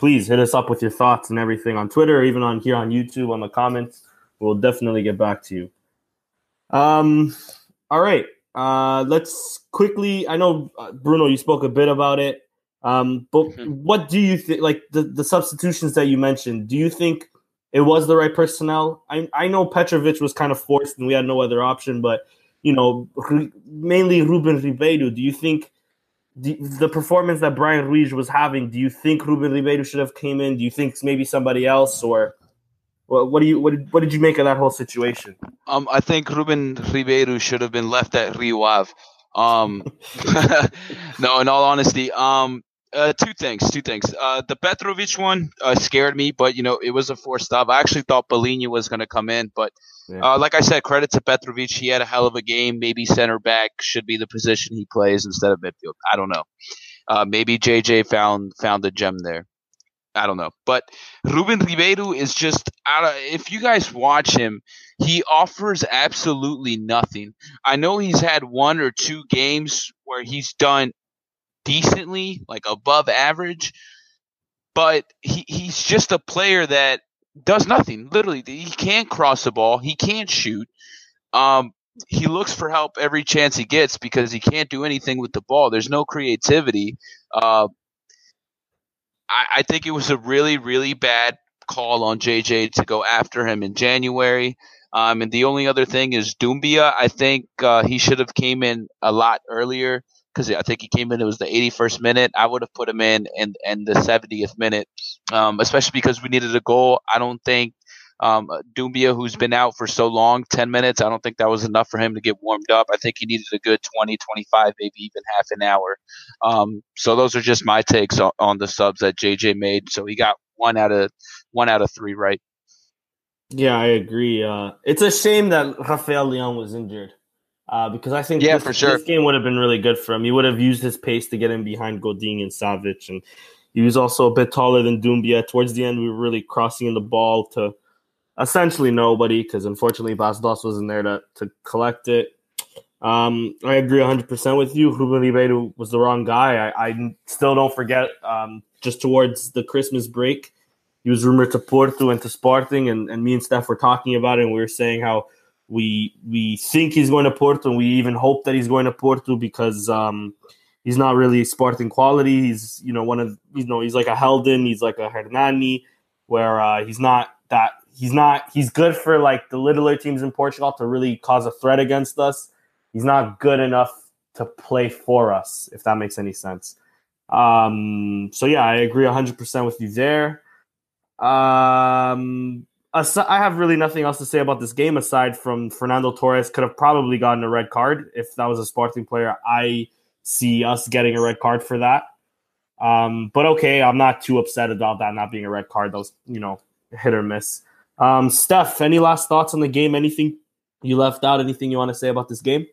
Please hit us up with your thoughts and everything on Twitter, or even on here on YouTube on the comments. We'll definitely get back to you. Um, all right. Uh, let's quickly. I know uh, Bruno, you spoke a bit about it. Um, but Mhm. what do you think? Like the, the substitutions that you mentioned, do you think it was the right personnel? I I know Petrovic was kind of forced, and we had no other option. But you know, mainly Ruben Ribeiro. Do you think the, performance that Bryan Ruiz was having? Do you think Ruben Ribeiro should have came in? Do you think maybe somebody else, or what? What do you what did, what did you make of that whole situation? Um, I think Ruben Ribeiro should have been left at Rio Ave. Um, no, in all honesty, um, uh, two things, two things. Uh, the Petrovic one uh, scared me, but you know it was a forced stop. I actually thought Bellini was going to come in, but Yeah. uh, like I said, credit to Petrovic. He had a hell of a game. Maybe center back should be the position he plays instead of midfield. I don't know. Uh, maybe JJ found found a gem there. I don't know, but Ruben Ribeiro is just out of. If you guys watch him, he offers absolutely nothing. I know he's had one or two games where he's done decently, like above average, but he, he's just a player that does nothing. Literally, he can't cross the ball, he can't shoot. Um, he looks for help every chance he gets because he can't do anything with the ball. There's no creativity. Uh, I, I think it was a really, really bad call on JJ to go after him in January. Um, and the only other thing is Doumbia. I think uh, he should have came in a lot earlier because I think he came in. It was the 81st minute. I would have put him in and and the 70th minute, um, especially because we needed a goal. I don't think um, Doumbia, who's been out for so long, 10 minutes. I don't think that was enough for him to get warmed up. I think he needed a good 20, 25, maybe even half an hour. Um, so those are just my takes on, on the subs that JJ made. So he got one out of one out of three right. Yeah, I agree. Uh, it's a shame that Rafael Leon was injured uh, because I think Yeah, this, for sure. this game would have been really good for him. He would have used his pace to get in behind Godín and Savic, and he was also a bit taller than Doumbia. Towards the end, we were really crossing in the ball to essentially nobody because unfortunately Bas Dost wasn't there to, to collect it. Um, I agree 100% with you. Ruben Ribeiro was the wrong guy. I, I still don't forget um, just towards the Christmas break, he was rumored to Porto and to Sporting, and, and me and Steph were talking about it, and we were saying how we we think he's going to Porto, and we even hope that he's going to Porto because um, he's not really sporting quality. He's you know one of you know he's like a Heldon, he's like a Hernani, where uh, he's not that he's not he's good for like the littler teams in Portugal to really cause a threat against us. He's not good enough to play for us, if that makes any sense. Um, so yeah, I agree 100% with you there. Um, I have really nothing else to say about this game aside from Fernando Torres could have probably gotten a red card if that was a Sporting player. I see us getting a red card for that. Um, but okay, I'm not too upset about that not being a red card. Those, you know, hit or miss. Um, Steph, any last thoughts on the game? Anything you left out? Anything you want to say about this game?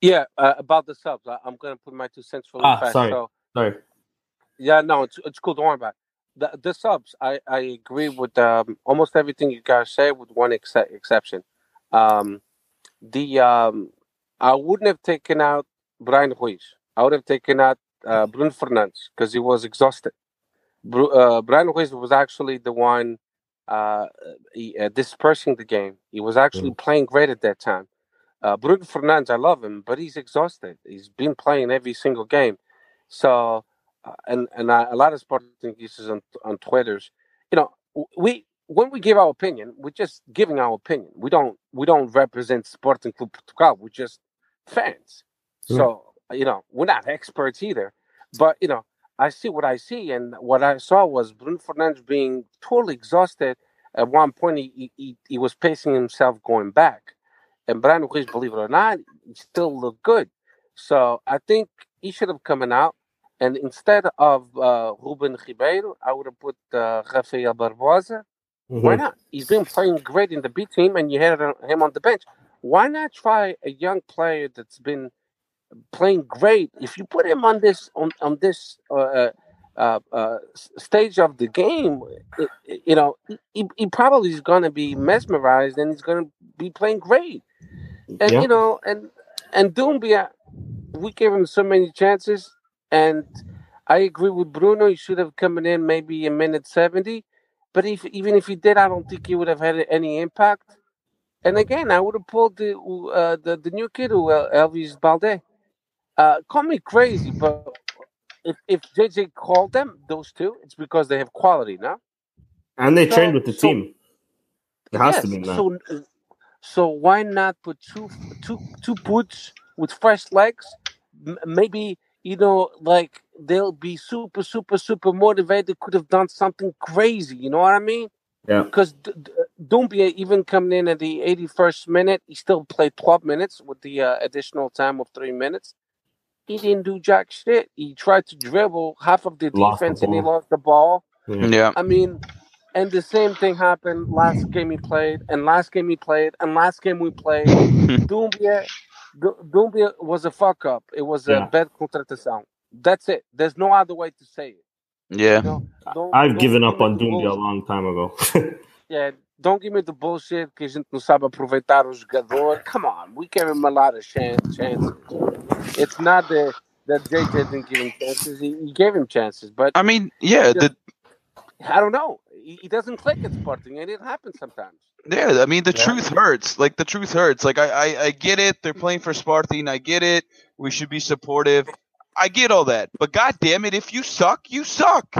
Yeah, uh, about the subs. I, am gonna put my two cents really ah, fast. Sorry. So, sorry. Yeah, no, it's it's cool. Don't worry about it. The the subs. I I agree with um, almost everything you guys say, with one ex- exception. Um, the um, I wouldn't have taken out Bryan Ruiz. I would have taken out uh, Bruno Fernandes because he was exhausted. Bru- uh, Bryan Ruiz was actually the one uh, he, uh, dispersing the game. He was actually mm. playing great at that time. Uh, Bruno Fernandes, I love him, but he's exhausted. He's been playing every single game. So, and and I, a lot of sporting users on on Twitter's, you know, we when we give our opinion, we're just giving our opinion. We don't we don't represent Sporting Club Portugal. We're just fans. Mm. So you know, we're not experts either. But you know, I see what I see, and what I saw was Bruno Fernandes being totally exhausted. At one point, he he, he was pacing himself going back and Bryan Ruiz, believe it or not, still looked good. So I think he should have come out. And instead of uh, Ruben Ribeiro, I would have put uh, Rafael Barbosa. Mm-hmm. Why not? He's been playing great in the B team, and you had him on the bench. Why not try a young player that's been playing great? If you put him on this on on this uh, uh, uh, stage of the game, it, you know, he, he probably is going to be mesmerized, and he's going to be playing great. And yeah. you know, and and Doumbia, we gave him so many chances, and I agree with Bruno. He should have come in maybe a minute seventy, but if even if he did, I don't think he would have had any impact. And again, I would have pulled the uh, the the new kid, who uh, Elves Baldé. Uh, call me crazy, but if if JJ called them those two, it's because they have quality now. And they so, trained with the so, team. It has yes, to be. So so why not put two two two boots with fresh legs? M- maybe you know, like they'll be super super super motivated. Could have done something crazy. You know what I mean? Yeah. Because D- D- Doumbia even coming in at the 81st minute, he still played 12 minutes with the uh, additional time of three minutes. He didn't do jack shit. He tried to dribble half of the lost defense the and he lost the ball. Yeah. I mean, and the same thing happened last game he played, and last game he played, and last game we played. Doumbia, Doumbia was a fuck up. It was yeah. a bad contratação. That's it. There's no other way to say it. Yeah. You know, don't, I've don't given up on Doumbia a long time ago. yeah, don't give me the bullshit que a gente não sabe aproveitar o jogador. Come on, we gave him a lot of chances. It's not that that JJ didn't give him chances. He, he, gave him chances, but I mean, yeah, just, the I don't know. He, he doesn't click at Sporting, and it happens sometimes. Yeah, I mean the yeah. truth hurts. Like the truth hurts. Like I, I, I get it. They're playing for Sporting. I get it. We should be supportive. I get all that. But god damn it, if you suck, you suck.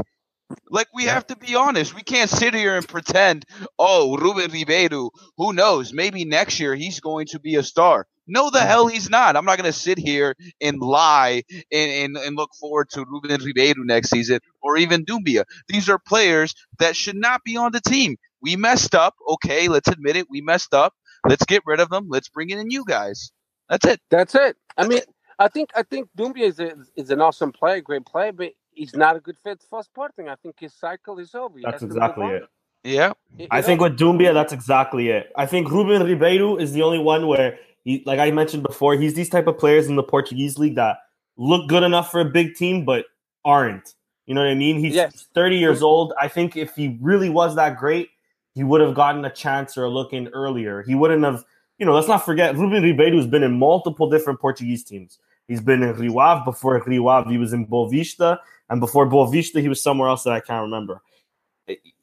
Like we have to be honest. We can't sit here and pretend, oh, Ruben Ribeiro, who knows? Maybe next year he's going to be a star. No, the hell he's not. I'm not going to sit here and lie and, and, and look forward to Ruben Ribeiro next season or even Doumbia. These are players that should not be on the team. We messed up. Okay, let's admit it. We messed up. Let's get rid of them. Let's bring in you guys. That's it. That's it. I mean, I think I think Doumbia is a, is an awesome player, great player, but he's not a good fit for Sporting. I think his cycle is over. He that's exactly it. Yeah. I think with Doumbia, that's exactly it. I think Ruben Ribeiro is the only one where he, like I mentioned before, he's these type of players in the Portuguese league that look good enough for a big team, but aren't. You know what I mean? He's yes. 30 years old. I think if he really was that great, he would have gotten a chance or a look in earlier. He wouldn't have, you know, let's not forget, Ruben Ribeiro has been in multiple different Portuguese teams. He's been in Rio Ave. Before Rio Ave, he was in Boavista. And before Boavista, he was somewhere else that I can't remember.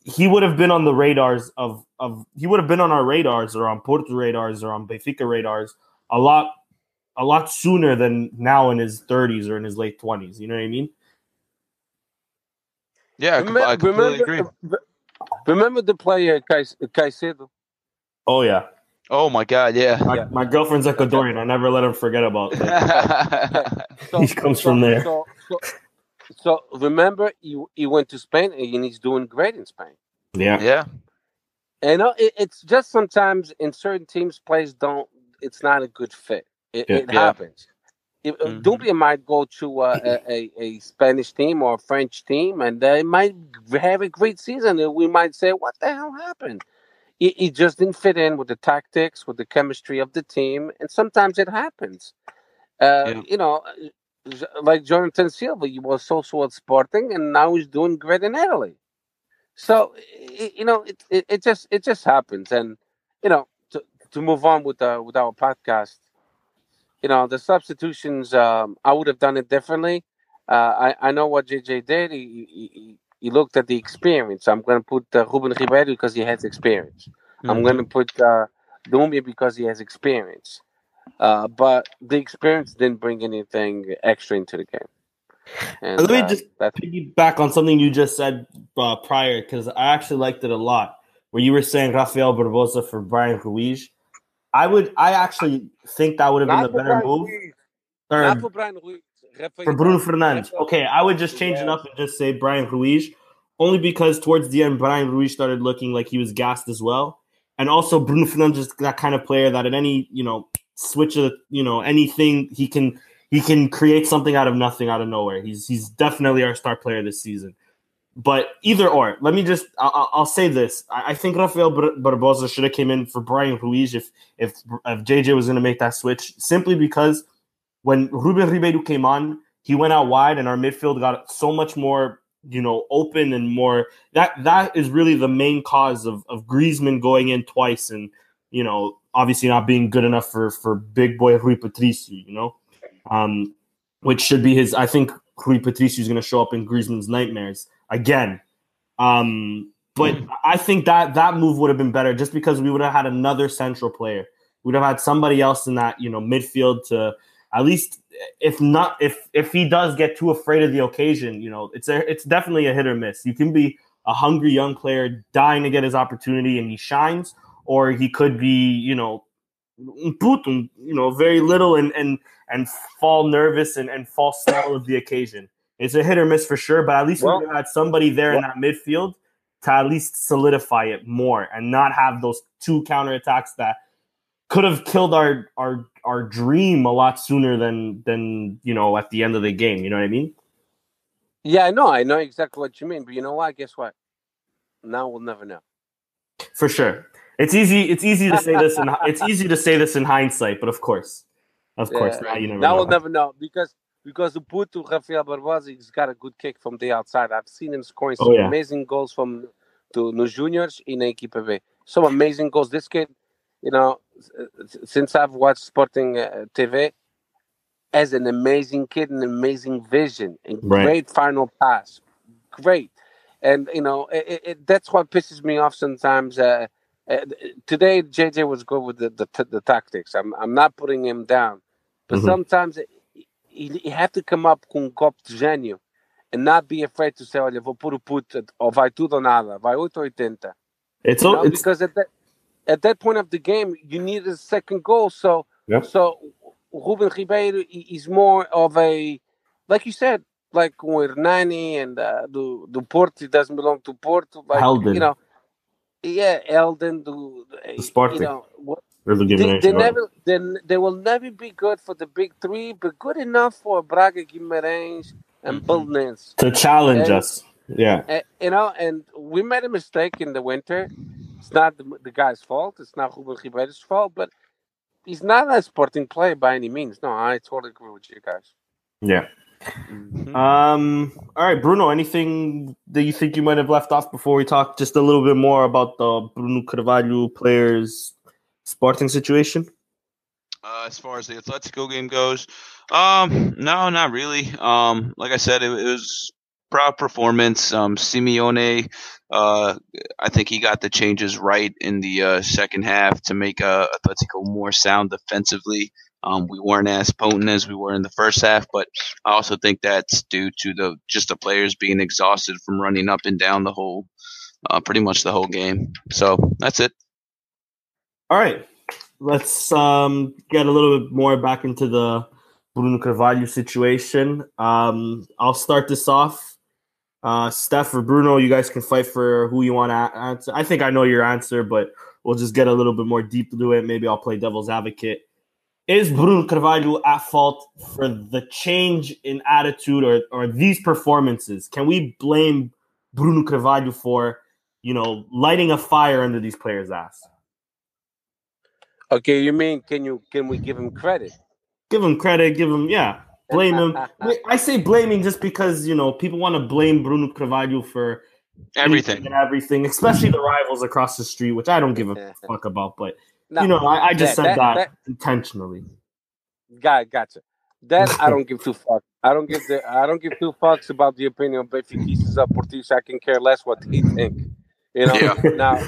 He would have been on the radars of, of he would have been on our radars or on Porto radars or on Benfica radars a lot a lot sooner than now in his 30s or in his late 20s. You know what I mean? Yeah, I, remember, I completely remember, agree. Remember the player Caicedo? Oh yeah. Oh my God! Yeah. My, yeah. my girlfriend's Ecuadorian. I never let him forget about that. so, he comes so, from there. So, so, so, remember, he, he went to Spain and he's doing great in Spain. Yeah. Yeah. And you know, it, it's just sometimes in certain teams, players don't. It's not a good fit. It, yeah. it happens. Uh, mm-hmm. Doumbia might go to uh, a, a, a, Spanish team or a French team, and they might have a great season. And we might say, "What the hell happened?" He, he, just didn't fit in with the tactics, with the chemistry of the team, and sometimes it happens. Uh, yeah. You know, like Jonathan Silva, he was also at Sporting, and now he's doing great in Italy. So, you know, it, it, it just it just happens, and you know, to, to move on with the with our podcast you know, the substitutions, um, I would have done it differently. Uh, I, I know what JJ did. He, he, he looked at the experience. I'm going to put uh, Ruben Ribeiro because he has experience. Mm-hmm. I'm going to put uh, because he has experience. Uh, but the experience didn't bring anything extra into the game. And, Let me uh, just piggyback on something you just said uh, prior because I actually liked it a lot. Where you were saying Rafael Barbosa for Bryan Ruiz. I would. I actually think that would have been the better move. Or, Not for Bryan Ruiz. For Bruno Fernandes. Okay, I would just change it up and just say Bryan Ruiz, only because towards the end Bryan Ruiz started looking like he was gassed as well, and also Bruno Fernandes is that kind of player that at any you know switch of you know anything he can he can create something out of nothing out of nowhere. He's he's definitely our star player this season. But either or, let me just I'll, I'll say this: I, think Rafael Barbosa should have came in for Bryan Ruiz if if if JJ was going to make that switch, simply because when Ruben Ribeiro came on, he went out wide, and our midfield got so much more you know open and more that that is really the main cause of of Griezmann going in twice and you know obviously not being good enough for for big boy Rui Patricio, you know, um, which should be his. I think Rui Patricio is going to show up in Griezmann's nightmares again. Um, but. I think that that move would have been better just because we would have had another central player. We'd have had somebody else in that you know midfield to at least if not if if he does get too afraid of the occasion, you know it's a it's definitely a hit or miss. You can be a hungry young player dying to get his opportunity and he shines, or he could be you know you know very little and and and fall nervous and and fall small of the occasion. It's a hit or miss for sure, but at least well, we had somebody there well, in that midfield to at least solidify it more and not have those two counterattacks that could have killed our our our dream a lot sooner than than you know at the end of the game. You know what I mean? Yeah, I know. I know exactly what you mean. But you know what? Guess what? Now we'll never know. For sure. It's easy. It's easy to say this, and it's easy to say this in hindsight. But of course, of course, now you never. Now know. we'll never know because because the Puto Rafael Barbosa, he's got a good kick from the outside. I've seen him scoring oh, some oh, yeah. amazing goals from to no juniors in Equipe B. Some amazing goals. This kid, you know, since I've watched Sporting uh, TV, as an amazing kid, an amazing vision, and right. great final pass, great. And you know, it, it, that's what pisses me off sometimes. Uh, uh, today, JJ was good with the, the, the tactics. I'm I'm not putting him down, but mm-hmm. sometimes you have to come up com um copo de gênio and not be afraid to say, olha, vou pôr o puto, ou vai tudo ou nada, vai 8 ou 80. It's, all, it's because at that, at that point of the game, you need a second goal. So, yeah. so Ruben Ribeiro is more of a, like you said, like with Hernani and uh, do do Porto, he doesn't belong to Porto. Like. You know, yeah, Heldon, do, the Sporting. You know, what, they, they never, they, they will never be good for the big three, but good enough for Braga, Guimarães, and mm to challenge and, us. Yeah, and, you know, and we made a mistake in the winter. It's not the, the guy's fault. It's not Ruben Ribeiro's fault, but he's not a sporting player by any means. No, I totally agree with you guys. Yeah. Mm-hmm. Um. All right, Bruno. Anything that you think you might have left off before we talk just a little bit more about the Bruno Carvalho players Sporting situation? Uh, as far as the Atletico game goes, um, no, not really. Um, like I said, it, it was proud performance. Um, Simeone, uh, I think he got the changes right in the uh, second half to make uh, Atletico more sound defensively. Um, we weren't as potent as we were in the first half, but I also think that's due to the just the players being exhausted from running up and down the whole, uh, pretty much the whole game. So that's it. All right, let's um, get a little bit more back into the Bruno Carvalho situation. Um, I'll start this off. Uh, Steph or Bruno, you guys can fight for who you want to answer. I think I know your answer, but we'll just get a little bit more deep into it. Maybe I'll play devil's advocate. Is Bruno Carvalho at fault for the change in attitude or, or these performances? Can we blame Bruno Carvalho for, you know, lighting a fire under these players' ass? Okay, you mean can you can we give him credit? Give him credit. Give him yeah. Blame him. I say blaming just because you know people want to blame Bruno Carvalho for everything and everything, especially the rivals across the street, which I don't give a fuck about. But no, you know, I, I just that, said that, that, that, intentionally. Got gotcha. That I don't give two fucks. I don't give the I don't give two fucks about the opinion of Benfica Portis. I can care less what they think. You know. Yeah. Now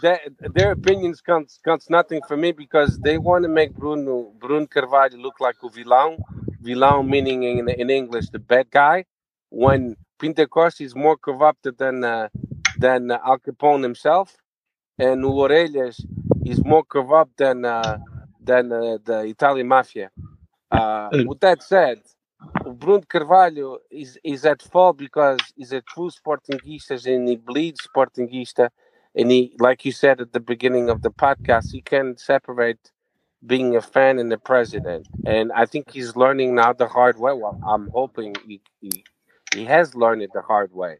their opinions counts counts nothing for me because they want to make Bruno Bruno Carvalho look like a villain. Villain meaning in, in English the bad guy. When Pinto da Costa is more corrupted than uh, than uh, Al Capone himself, and Orelhas is more corrupt than uh, than uh, the Italian mafia. Uh, with that said, Bruno Carvalho is is at fault because he's a true Sportingista and he bleeds Sportingista. And he like you said at the beginning of the podcast he can separate being a fan and the president. And i think he's learning now the hard way. Well i'm hoping he, he, he has learned it the hard way.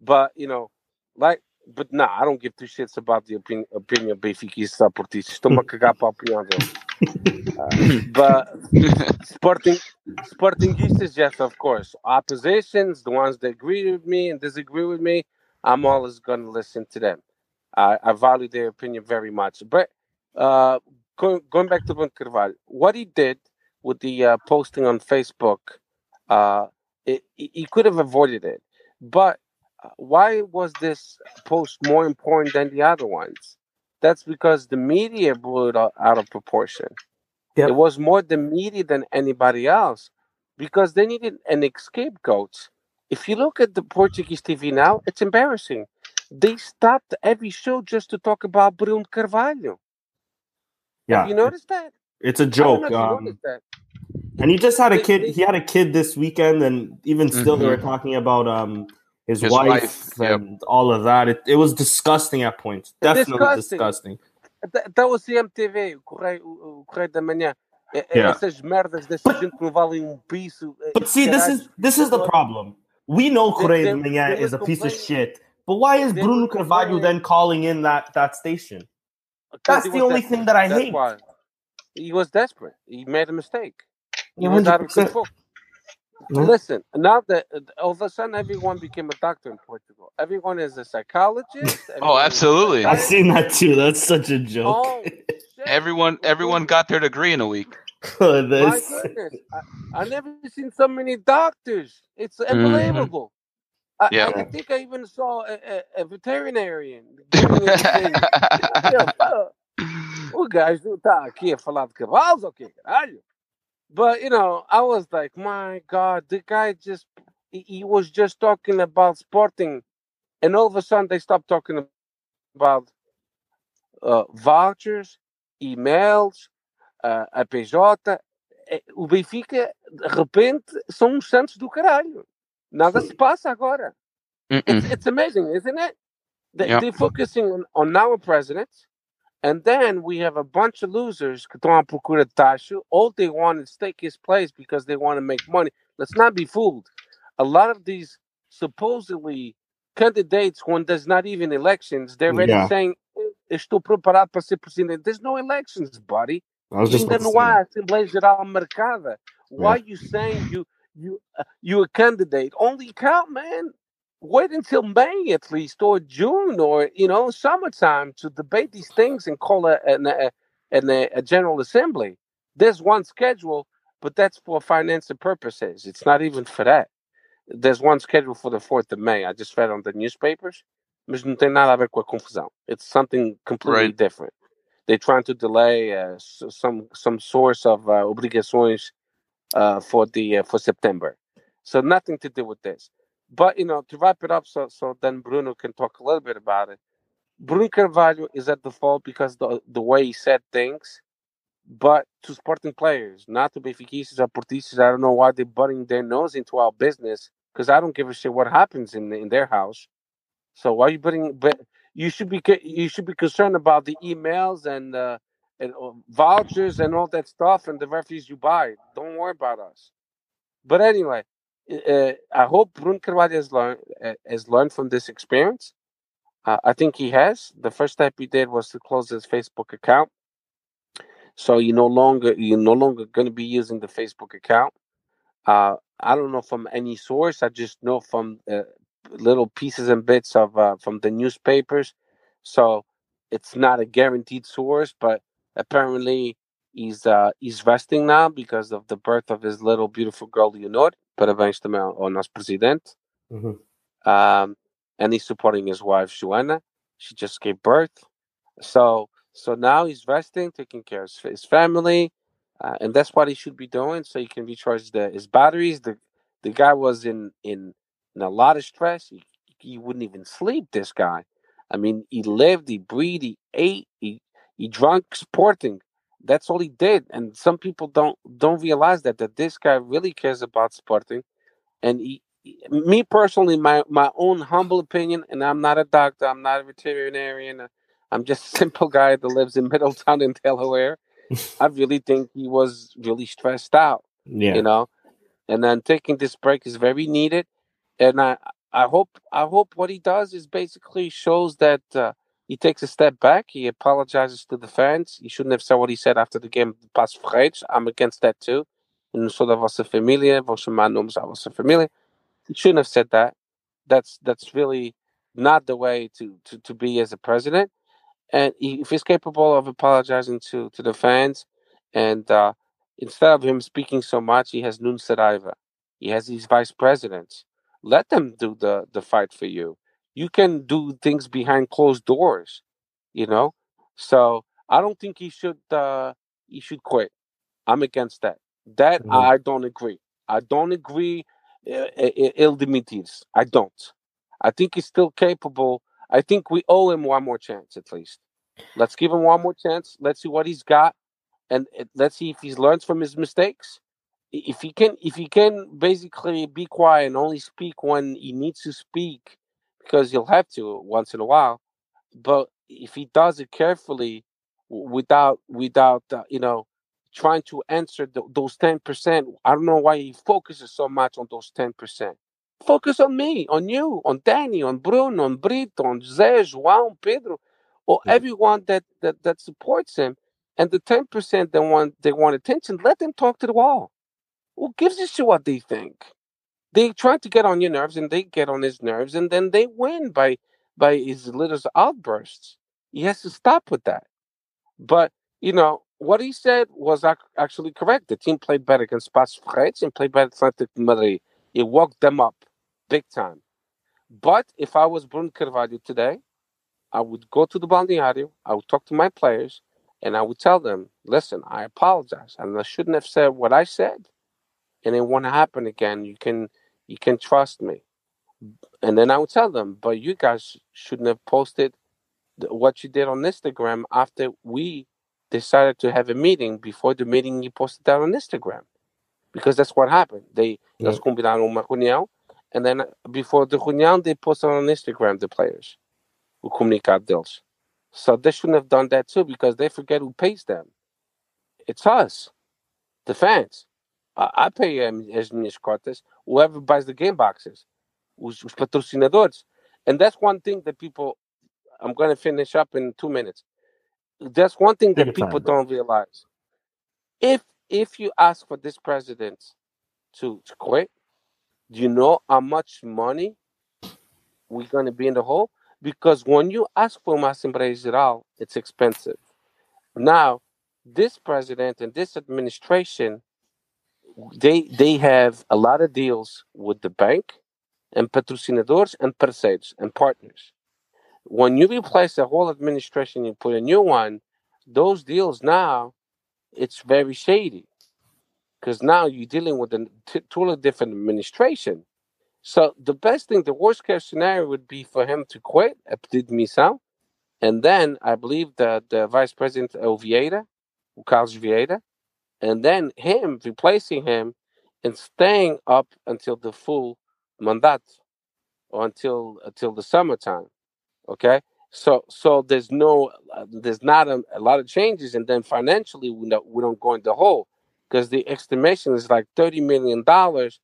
But you know like but nah, I don't give two shits about the opinion, opinion benfiquista portista. Estou-me a cagar para a opinião dele. Uh, but Sporting, Sportingistas, yes, of course. Oppositions, the ones that agree with me and disagree with me, I'm always going to listen to them. I, I value their opinion very much. But uh, going, going back to Bruno Carvalho, what he did with the uh, posting on Facebook, uh, it, he could have avoided it. But why was this post more important than the other ones? That's because the media blew it out of proportion. Yep. It was more the media than anybody else because they needed an scapegoat. If you look at the Portuguese TV now, it's embarrassing. They stopped every show just to talk about Bruno Carvalho. Yeah, Have you noticed that? It's a joke. Um, and he just had a kid. He had a kid this weekend, and even still, mm-hmm. they were mm-hmm. talking about um his, his wife, wife, and yep. all of that. It, it was disgusting at points. Definitely disgusting. disgusting. That was CMTV, o Correio, o Correio da Manhã. Yeah. Essas merdas dessa gente que não valem um piso. But see, this is this is the problem. We know Correio da Manhã is a piece of shit, but why is Bruno Carvalho then calling in that that station? That's the only thing that I That's hate. Why. He was desperate. He made a mistake. He was out of control. Listen, now that all of a sudden everyone became a doctor in Portugal. Everyone is a psychologist. oh, absolutely. I've seen that too. That's such a joke. Oh, everyone, everyone got their degree in a week. oh, My goodness, I, have never seen so many doctors. It's mm-hmm. unbelievable. Mm-hmm. I, yeah. I, I, think I even saw a, a, a veterinarian. o gajo está aqui a falar de cavalos ou quê, caralho? But you know, I was like, my God, the guy just he was just talking about sporting, and all of a sudden they stopped talking about uh, vouchers, emails, uh, a PJ. O Benfica, de repente, são uns santos do caralho. Nada se passa agora. It's, it's, amazing, isn't it? They, yep. They're focusing on, on our president and then we have a bunch of losers que estão à procura de taxa. All they want is take his place because they want to make money. Let's not be fooled. A lot of these supposedly candidates, when there's not even elections, they're already yeah. saying, estou preparado para ser presidente. There's no elections, buddy. Ainda não há Assembleia Geral marcada. Why are you saying you you uh, you a candidate? Only count, man wait until May at least, or June, or you know, summertime to debate these things and call a, a, a, a general assembly. There's one schedule, but that's for financial purposes. It's not even for that. There's one schedule for the 4th of May. I just read on the newspapers, mas não tem nada a ver com a confusão. It's something completely right. different. they're trying to delay uh, some some source of uh, obrigações uh, for the uh, for September. So nothing to do with this. But you know, to wrap it up, so so then Bruno can talk a little bit about it. Bruno Carvalho is at the fault because the the way he said things, but to Sporting players, not to Benfiquistas or Portistas. I don't know why they're butting their nose into our business because I don't give a shit what happens in in their house. So why are you putting? But you should be you should be concerned about the emails and uh, and uh, vouchers and all that stuff and the referees you buy. Don't worry about us. But anyway, uh, I hope Bruno Carvalho has learned uh, has learned from this experience. Uh, I think he has. The first step he did was to close his Facebook account, so you no longer you're no longer going to be using the Facebook account. Uh, I don't know from any source. I just know from uh, little pieces and bits of uh, from the newspapers. So it's not a guaranteed source, but apparently he's uh, he's resting now because of the birth of his little beautiful girl Leonor. Parabéns também ao nosso presidente. Mm-hmm. Um, and he's supporting his wife Joanna. She just gave birth, so so now he's resting, taking care of his family, uh, and that's what he should be doing so he can recharge the, his batteries. The the guy was in in in a lot of stress. He, he wouldn't even sleep. This guy, I mean, he lived, he breathed, he ate, he he drank sporting. That's all he did. And some people don't don't realize that that this guy really cares about sporting. And he, me personally, my my own humble opinion, and I'm not a doctor, I'm not a veterinarian. Uh, I'm just a simple guy that lives in Middletown in Delaware. I really think he was really stressed out. Yeah. You know, and then taking this break is very needed and I I hope I hope what he does is basically shows that uh, he takes a step back. He apologizes to the fans. He shouldn't have said what he said after the game past Freites. I'm against that too. And so da vossa família, vou à família. He shouldn't have said that. That's that's really not the way to, to, to be as a president. And if he's capable of apologizing to, to the fans, and uh, instead of him speaking so much, he has Nuno Saraiva. He has these vice presidents let them do the the fight for you you can do things behind closed doors you know? So i don't think he should uh he should quit. I'm against that. That mm-hmm. i don't agree. I don't agree il dimitis. I don't. I think he's still capable. I think we owe him one more chance at least. Let's give him one more chance. Let's see what he's got and let's see if he's learns from his mistakes. If he can if he can basically be quiet and only speak when he needs to speak because he'll have to once in a while but if he does it carefully without without uh, you know trying to answer the, those 10% i don't know why he focuses so much on those 10% focus on me on you on danny on bruno on brito on Zé, João, pedro or everyone that, that that supports him and the 10% that want they want attention let them talk to the wall. Who gives a shit what they think? They try to get on your nerves, and they get on his nerves, and then they win by by his little outbursts. He has to stop with that. But you know what he said was actually correct. The team played better against Paços Ferreira and played better Atlético Madrid. He walked them up big time. But if I was Bruno Carvalho today, I would go to the balneario, I would talk to my players, and I would tell them, listen, I apologize. And I shouldn't have said what I said and it won't happen again. You can you can trust me. And then I would tell them, but you guys shouldn't have posted what you did on Instagram after we decided to have a meeting. Before the meeting, you posted that on Instagram because that's what happened. They yeah. eles combinaram uma reunião, and then uh, before the reunião, they posted on Instagram the players, o comunicado deles. So they shouldn't have done that too because they forget who pays them. It's us, the fans. I, pay as minhas cotas, whoever buys the game boxes, os, os patrocinadores. And that's one thing that people, I'm going to finish up in two minutes. That's one thing that people time, don't realize. If if you ask for this president to, to quit, do you know how much money we're going to be in the hole? Because when you ask for uma Assembleia Geral, it's expensive. Now, this president and this administration they they have a lot of deals with the bank and patrocinadores and parceiros and partners. When you replace the whole administration, you put a new one. those deals now, it's very shady because now you're dealing with a t- totally different administration. So the best thing, the worst case scenario would be for him to quit Missão. And then I believe that the vice president of Vieira, Carlos Vieira, and then him replacing him and staying up until the full mandat or until until the summertime. Okay, so so there's no uh, there's not a, a, lot of changes, and then financially we don't we don't go in the hole because the estimation is like thirty million dollars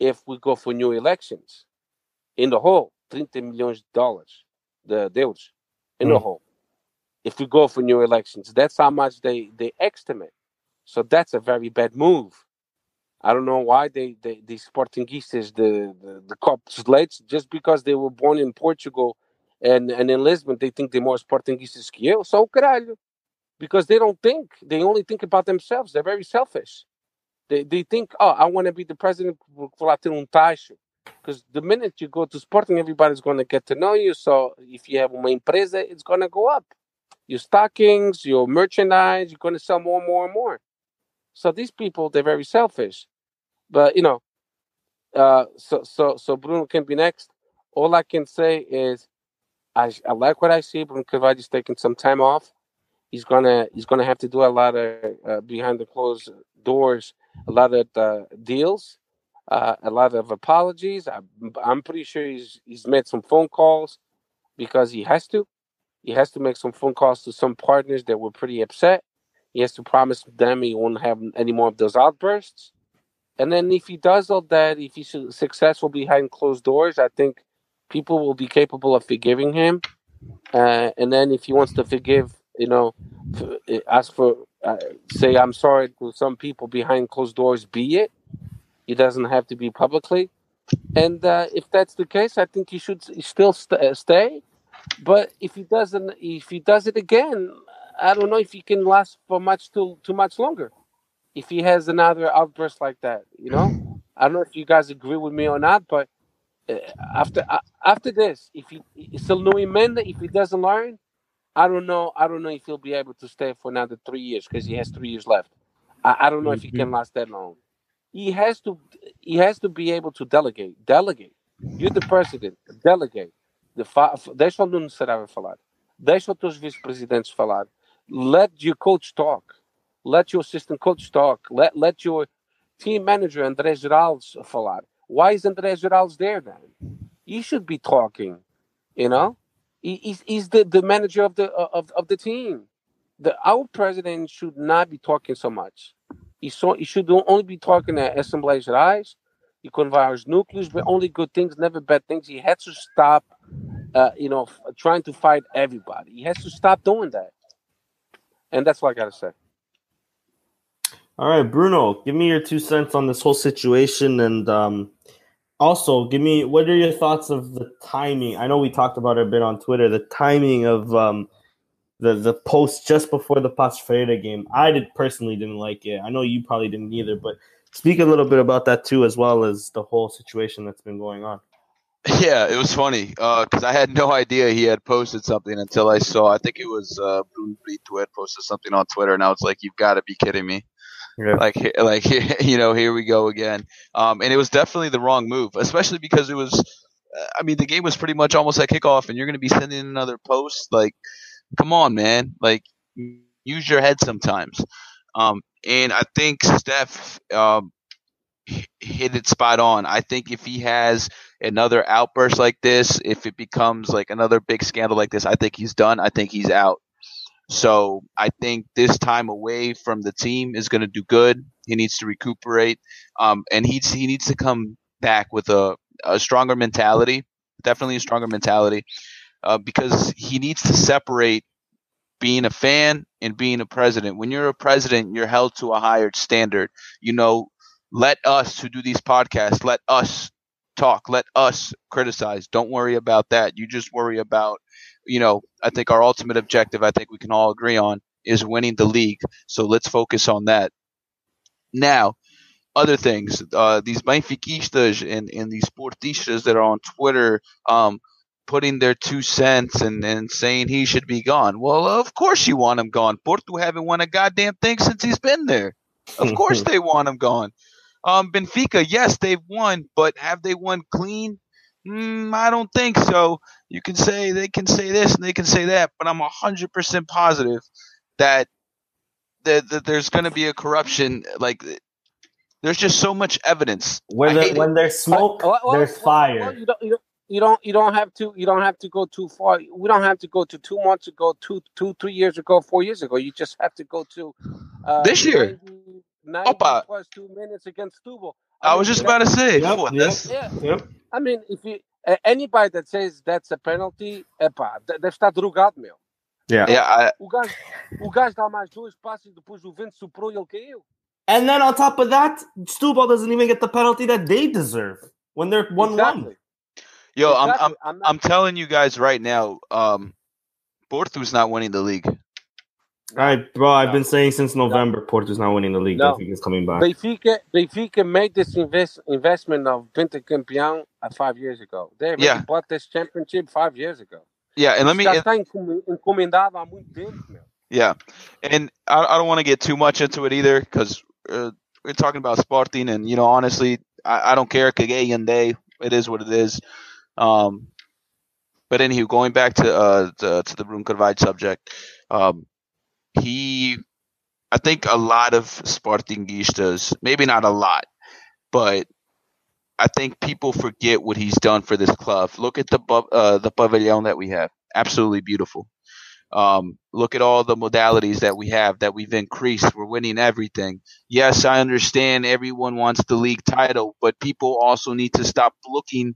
if we go for new elections in the hole, 30 milhões de dollars, the deus in mm. the hole. If we go for new elections, that's how much they they estimate. So that's a very bad move. I don't know why they, they the Sportingistas, the, the, the cops slates, just because they were born in Portugal and, and in Lisbon, they think they're more Sportingistas que eu. So, caralho. Because they don't think. They only think about themselves. They're very selfish. They, they think, oh, I want to be the president for ter um taxo. Because the minute you go to Sporting, everybody's going to get to know you. So if you have uma empresa, it's going to go up. Your stockings, your merchandise, you're going to sell more and more and more. So these people, they're very selfish. But you know, uh, so so so Bruno can be next. All I can say is, I I like what I see. Bruno Carvalho's taking some time off. He's gonna he's gonna have to do a lot of uh, behind the closed doors, a lot of uh, deals, uh, a lot of apologies. I, I'm pretty sure he's he's made some phone calls because he has to. He has to make some phone calls to some partners that were pretty upset he has to promise them he won't have any more of those outbursts. And then if he does all that, if he's successful behind closed doors, I think people will be capable of forgiving him. Uh, and then if he wants to forgive, you know, uh, ask for, uh, say, I'm sorry to some people behind closed doors, be it. He doesn't have to be publicly. And uh, if that's the case, I think he should still st- stay. But if he doesn't, if he does it again, I don't know if he can last for much too too much longer. If he has another outburst like that, you know, I don't know if you guys agree with me or not, but uh, after uh, after this, if he still no Emenda, if he doesn't learn, I don't know. I don't know if he'll be able to stay for another three years because he has three years left. I, I don't know if he can last that long. He has to. He has to be able to delegate. Delegate. You're the president. Delegate. The fa- deixa o Nuno Saraiva falar. Deixa os teus vice-presidentes falar let your coach talk. Let your assistant coach talk. Let let your team manager André Geraldes falar. Why is André Geraldes there then? He should be talking. You know, he, he's, he's the, the manager of the of, of the team. The our president should not be talking so much. He so he should only be talking at Assembleias Gerais. He aos núcleos, but only good things, never bad things. He has to stop, uh, you know, trying to fight everybody. He has to stop doing that. And that's what I got to say. All right, Bruno, give me your two cents on this whole situation, and um, also give me what are your thoughts of the timing? I know we talked about it a bit on Twitter. The timing of um, the the post just before the Ferreira game. I did personally didn't like it. I know you probably didn't either, but speak a little bit about that too, as well as the whole situation that's been going on. Yeah, it was funny because uh, I had no idea he had posted something until I saw. I think it was uh, had posted something on Twitter, and I was like, "You've got to be kidding me!" Yeah. Like, like you know, here we go again. Um, and it was definitely the wrong move, especially because it was. Uh, I mean, the game was pretty much almost at kickoff, and you're going to be sending another post. Like, come on, man! Like, use your head sometimes. Um, and I think Steph um, hit it spot on. I think if he has another outburst like this, if it becomes like another big scandal like this, I think he's done. I think he's out. So I think this time away from the team is going to do good. He needs to recuperate, um, and he he needs to come back with a, a stronger mentality. Definitely a stronger mentality, uh, because he needs to separate being a fan and being a president. When you're a president, you're held to a higher standard. You know, let us who do these podcasts, let us talk, let us criticize. Don't worry about that. You just worry about, you know, I think our ultimate objective, I think we can all agree on, is winning the league. So let's focus on that. Now, other things, uh, these benfiquistas and, and these portistas that are on Twitter, um, putting their two cents and, and saying he should be gone. Well, of course you want him gone. Porto haven't won a goddamn thing since he's been there. Of course they want him gone. Um, Benfica, yes, they've won, but have they won clean? Mm, I don't think so. You can say they can say this and they can say that, but I'm hundred percent positive that that, that there's going to be a corruption. Like there's just so much evidence. Where the, when there's smoke, well, well, there's well, fire. You don't, you, don't, you don't you don't have to you don't have to go too far. We don't have to go to two months ago, two two three years ago, four years ago. You just have to go to uh, this year. 90, 90 plus two minutes against Setúbal. I, I mean, was just about to say. Yep, yep, yeah. Yep. I mean, if you uh, anybody that says that's a penalty, epa, deve estar drogado, meu. Yeah. yeah I... o, gajo, o gajo dá mais dois passos e depois o vento soprou e ele caiu. And then on top of that, Setúbal doesn't even get the penalty that they deserve when they're one exactly. one. Yo, exactly. I'm I'm, I'm, not... I'm, telling you guys right now, um, Porto's not winning the league. All right, bro. I've no. been saying since November, no. Porto's not winning the league. No. I think it's coming back. Benfica, Benfica made this invest, investment of Pentacampeão uh, five years ago. They yeah. bought this championship five years ago. Yeah, and let me. Já está encomendado há muito tempo, meu. Yeah, and I, I don't want to get too much into it either because uh, we're talking about Sporting, and you know, honestly, I, I don't care. Kage and day, it is what it is. Um, but anywho, going back to uh to, to the Bruno Carvalho subject, um, he, I think a lot of Sportingistas, maybe not a lot, but I think people forget what he's done for this club. Look at the uh, the pavilion that we have, absolutely beautiful. Um, look at all the modalities that we have that we've increased. We're winning everything. Yes, I understand everyone wants the league title, but people also need to stop looking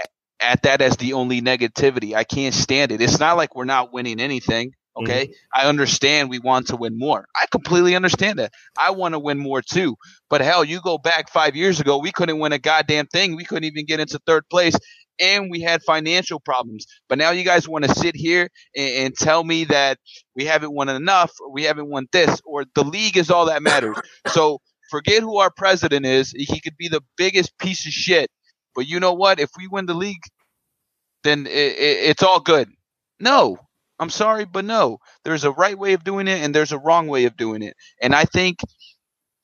at, at that as the only negativity. I can't stand it. It's not like we're not winning anything. Okay. Mm-hmm. I understand we want to win more. I completely understand that. I want to win more too. But hell, you go back five years ago, we couldn't win a goddamn thing. We couldn't even get into third place and we had financial problems. But now you guys want to sit here and, and, tell me that we haven't won enough, or we haven't won this, or the league is all that matters. so forget who our president is. He could be the biggest piece of shit. But you know what? If we win the league, then it, it, it's all good. No, I'm sorry, but no. There's a right way of doing it and there's a wrong way of doing it. And I think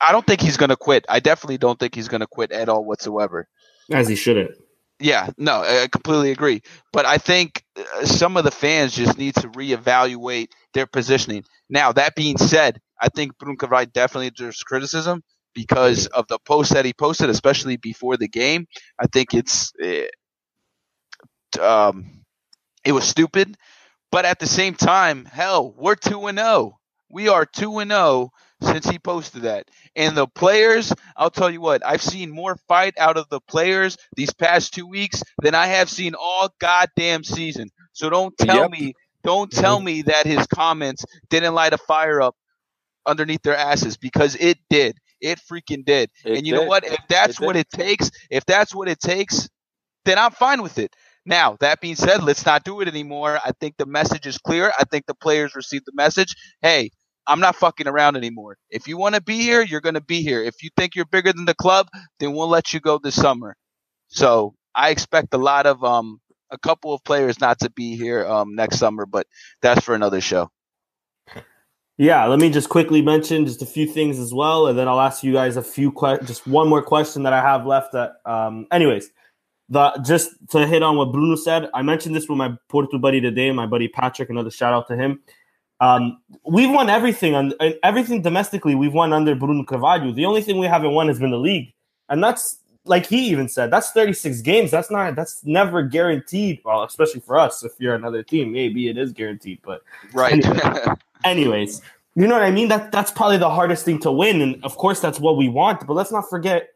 I don't think he's going to quit. I definitely don't think he's going to quit at all whatsoever. As he shouldn't. Yeah, no, I completely agree. But I think uh, some of the fans just need to reevaluate their positioning. Now, that being said, I think Carvalho definitely deserves criticism because of the post that he posted, especially before the game. I think it's it, eh, um, it was stupid. But at the same time, hell, we're 2 and 0. We are 2 and 0 since he posted that. And the players, I'll tell you what, I've seen more fight out of the players these past 2 weeks than I have seen all goddamn season. So don't tell yep. me, don't tell mm-hmm. me that his comments didn't light a fire up underneath their asses because it did. It freaking did. It and you did. know what? If that's it what it takes, if that's what it takes, then I'm fine with it. Now, that being said, let's not do it anymore. I think the message is clear. I think the players received the message. Hey, I'm not fucking around anymore. If you want to be here, you're going to be here. If you think you're bigger than the club, then we'll let you go this summer. So I expect a lot of um a couple of players not to be here um next summer, but that's for another show. Yeah, let me just quickly mention just a few things as well, and then I'll ask you guys a few questions. Just one more question that I have left. That, um, anyways, the just to hit on what Bruno said, I mentioned this with my Porto buddy today, my buddy Patrick. Another shout out to him. Um, we've won everything on everything domestically. We've won under Bruno Carvalho. The only thing we haven't won has been the league, and that's like he even said that's 36 games. That's not that's never guaranteed. Well, especially for us, if you're another team, maybe it is guaranteed. But right. Anyway, anyways, you know what I mean. That that's probably the hardest thing to win, and of course that's what we want. But let's not forget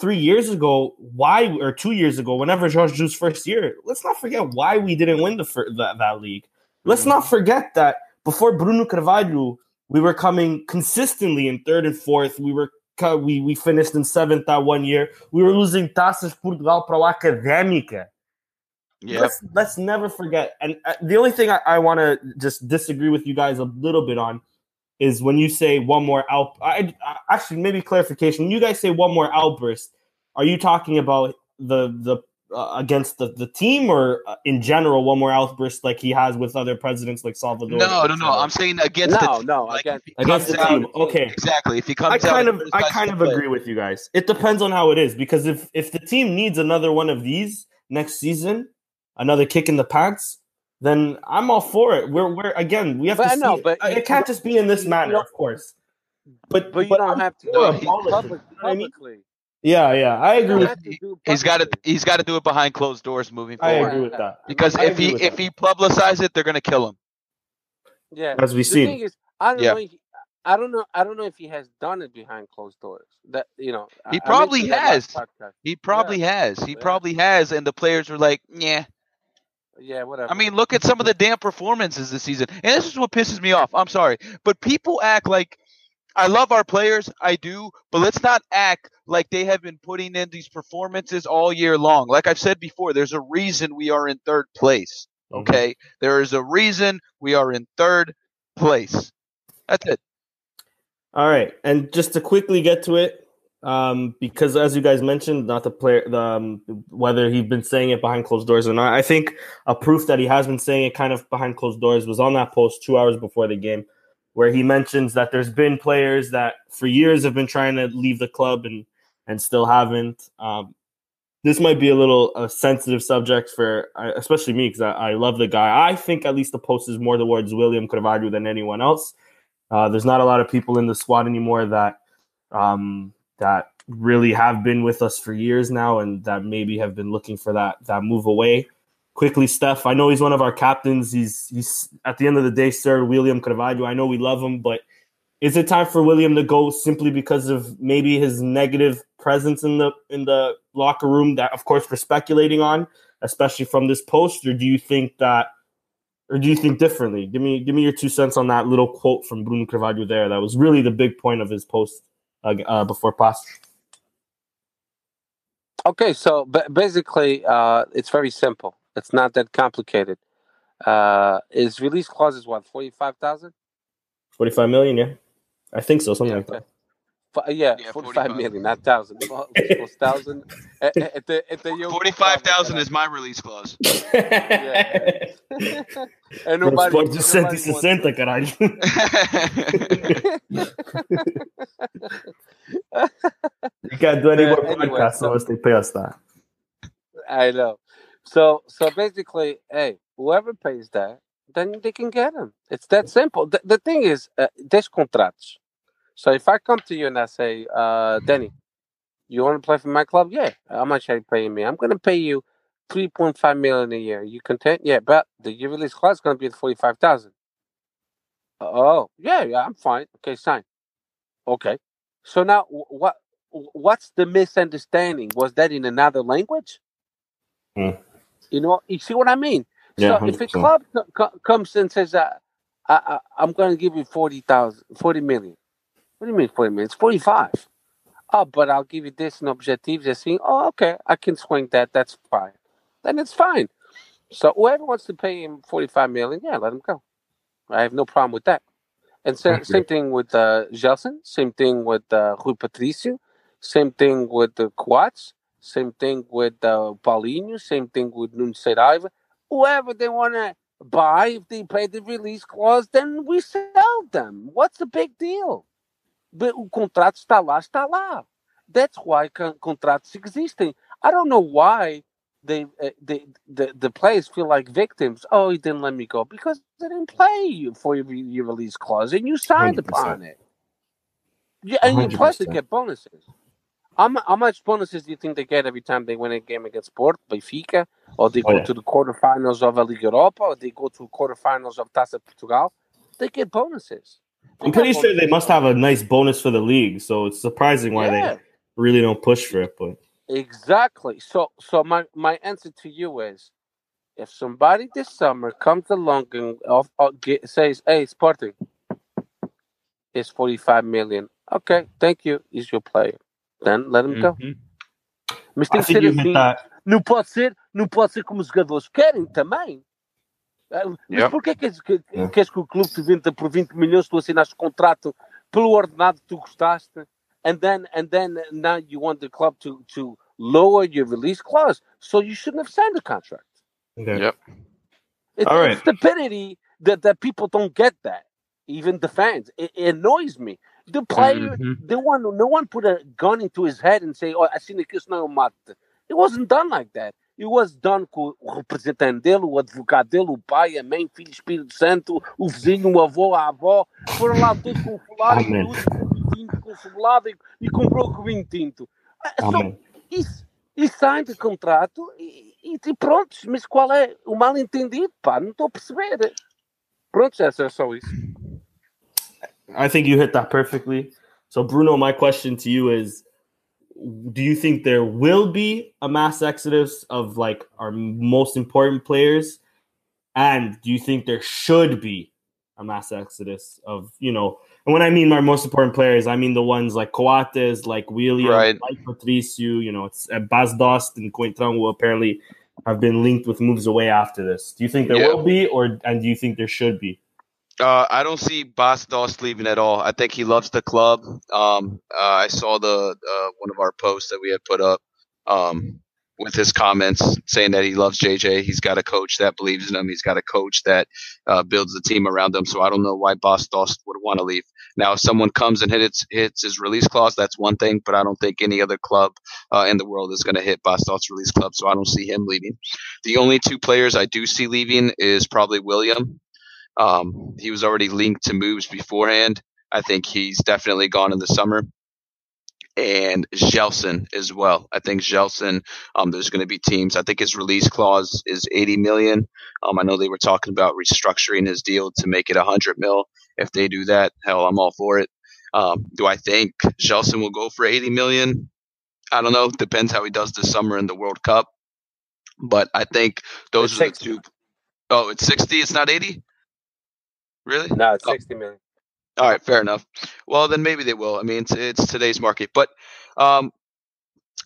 three years ago, why or two years ago, whenever Jorge Jesus' first year, let's not forget why we didn't win the that, that league. Let's not forget that before Bruno Carvalho, we were coming consistently in third and fourth. We were we we finished in seventh that one year. We were losing Taças Portugal para o Académica. Yeah. Let's, let's never forget. And uh, the only thing I, I want to just disagree with you guys a little bit on is when you say one more out. I, I, actually maybe clarification. When you guys say one more outburst, are you talking about the the uh, against the, the team or uh, in general one more outburst like he has with other presidents like Salvador? No, no, no. I'm saying against No, the no, like, against- if he against the comes team. out- Okay, Exactly. If he comes I kind and of I kind of player. agree with you guys. It depends on how it is because if if the team needs another one of these next season, another kick in the pants, then I'm all for it. We're we're again we have But to I know, see. but uh, it you- can't just be in this manner, of course. But But you don't I'm have to do it policy, public, you know what I mean? publicly. Yeah, yeah, I agree with have to do it He's got to he's got to do it behind closed doors moving I forward. agree with that. Because I if he with if that. he publicize it, they're gonna kill him. Yeah. As we see. is, I don't Yeah. know. If, I don't know. I don't know if he has done it behind closed doors. That you know. He I probably mentioned that last has. He probably has. He Yeah. probably has, and the players were like, "Yeah." Yeah, whatever. I mean, look at some of the damn performances this season, and this is what pisses me off. I'm sorry, but people act like I love our players, I do, but let's not act like they have been putting in these performances all year long. Like I've said before, there's a reason we are in third place. Mm-hmm. Okay, there is a reason we are in third place. That's it. All right, and just to quickly get to it, um, because as you guys mentioned, not the player, the um, whether he's been saying it behind closed doors or not. I think a proof that he has been saying it kind of behind closed doors was on that post two hours before the game, where he mentions that there's been players that for years have been trying to leave the club and and still haven't. Um, this might be a little a sensitive subject for uh, especially me because I, I love the guy. I think at least the post is more towards William Carvalho than anyone else. Uh, there's not a lot of people in the squad anymore that um, that really have been with us for years now, and that maybe have been looking for that that move away. Quickly, Steph. I know he's one of our captains. He's he's at the end of the day, Sir William Carvalho. I know we love him, but is it time for William to go simply because of maybe his negative presence in the in the locker room? That, of course, we're speculating on, especially from this post. Or do you think that? or do you think differently? Give me give me your two cents on that little quote from Bruno Carvalho there. That was really the big point of his post uh, before pass. Okay, so ba- basically, uh, it's very simple. It's not that complicated. Uh, his release clause is what forty five thousand. Forty five million, yeah, I think so, something Yeah, like that. F- uh, yeah, Yeah, 45 45. million, not thousand. Well, it was thousand. At, eh, eh, at the, at the Forty-five thousand is my release clause. and Los nobody, Sports de nobody 160, wants caralho. You can't do any Yeah, more anyway, podcasts so- unless they pay us that. I know. So so basically, hey, whoever pays that, then they can get him. It's that simple. The, the thing is, uh, there's contracts. So if I come to you and I say, uh, Danny, you want to play for my club? Yeah. How much are you paying me? I'm going to pay you three point five million a year. You content? Yeah, but the year release clause is going to be at forty five thousand. Oh, yeah, yeah, I'm fine. Okay, sign. Okay. So now, what? What's the misunderstanding? Was that in another language? Hmm. You know, you see what I mean. Yeah, so if a club co- comes and says, uh, I, I, "I'm going to give you 40,000, 40 million. What do you mean forty million? It's forty-five. Oh, but I'll give you this and objectives. They're saying, "Oh, okay, I can swing that. That's fine." Then it's fine. So whoever wants to pay him forty-five million, yeah, let him go. I have no problem with that. And Okay. same thing with uh, Gelson. Same thing with uh, Rui Patricio. Same thing with the Coates. Same thing with uh, Paulinho. Same thing with Nuno Saraiva. Whoever they want to buy, if they pay the release clause, then we sell them. What's the big deal? But o contrato está lá, está lá. That's why con- contratos existem. I don't know why they, uh, they the, the players feel like victims. Oh, he didn't let me go because they didn't play you for your, your release clause and you signed 100%. upon it. Yeah, and you plus they get bonuses. How, how much bonuses do you think they get every time they win a game against Porto, Benfica, or they Oh, go yeah. to the quarterfinals of a Liga Europa, or they go to quarterfinals of Taça Portugal? They get bonuses. They I'm pretty sure they must have a nice bonus for the league, so it's surprising why Yeah. they really don't push for it. But Exactly. So, so my my answer to you is, if somebody this summer comes along and of, of, get, says, "Hey, Sporting, it's forty five million. Okay, thank you. He's your player. Then let him go. Mm-hmm. Mas tem I que think ser you hit assim. that. Não pode ser, não pode ser como os jogadores querem também. Ah, Mas Yep. porquê que, que, Yeah. queres que o clube te venda por 20 milhões se tu assinaste contrato pelo ordenado que tu gostaste? And then, and then now you want the club to, to lower your release clause. So you shouldn't have signed the contract. Okay. Yep. It's, All right. stupidity that, that people don't get that. Even the fans. It, it annoys me. The player, mm-hmm. the one, no one put a gun into his head and say, "Oh, I seen que isso não mata." It wasn't done like that. It was done com o representante dele, o advogado dele, o pai, a mãe, filho, Espírito Santo, o vizinho, o avô, a avó. Foram lá todos com o fulano, com o e, e comprou o vinho tinto. Só, isso, e sai do contrato e, e, e pronto. Mas qual é o mal entendido? Pá, não estou a perceber. Pronto, é só isso. I think you hit that perfectly. So, Bruno, my question to you is Do you think there will be a mass exodus of like our most important players? And do you think there should be a mass exodus of, you know, and when I mean my most important players, I mean the ones like Coates, like William, right. like Patricio, you know, it's uh, Bas Dost and Coentrão will apparently have been linked with moves away after this. Do you think there yeah. will be, or and do you think there should be? Uh, I don't see Bas Dost leaving at all. I think he loves the club. Um, uh, I saw the uh, one of our posts that we had put up um, with his comments saying that he loves JJ. He's got a coach that believes in him. He's got a coach that uh, builds the team around him. So I don't know why Bas Dost would want to leave. Now, if someone comes and hits hits his release clause, that's one thing. But I don't think any other club uh, in the world is going to hit Bas Dost's release club. So I don't see him leaving. The only two players I do see leaving is probably William um, he was already linked to moves beforehand. I think he's definitely gone in the summer. And Gelson as well. I think Gelson, um, there's going to be teams. I think his release clause is 80 million. Um, I know they were talking about restructuring his deal to make it 100 mil. If they do that, hell, I'm all for it. Um, do I think Gelson will go for 80 million? I don't know. Depends how he does this summer in the World Cup. But I think those it's are the two. Oh, it's 60. It's not 80. Really? No, it's oh. sixty million. All right, fair enough. Well, then maybe they will. I mean, it's, it's today's market, but um,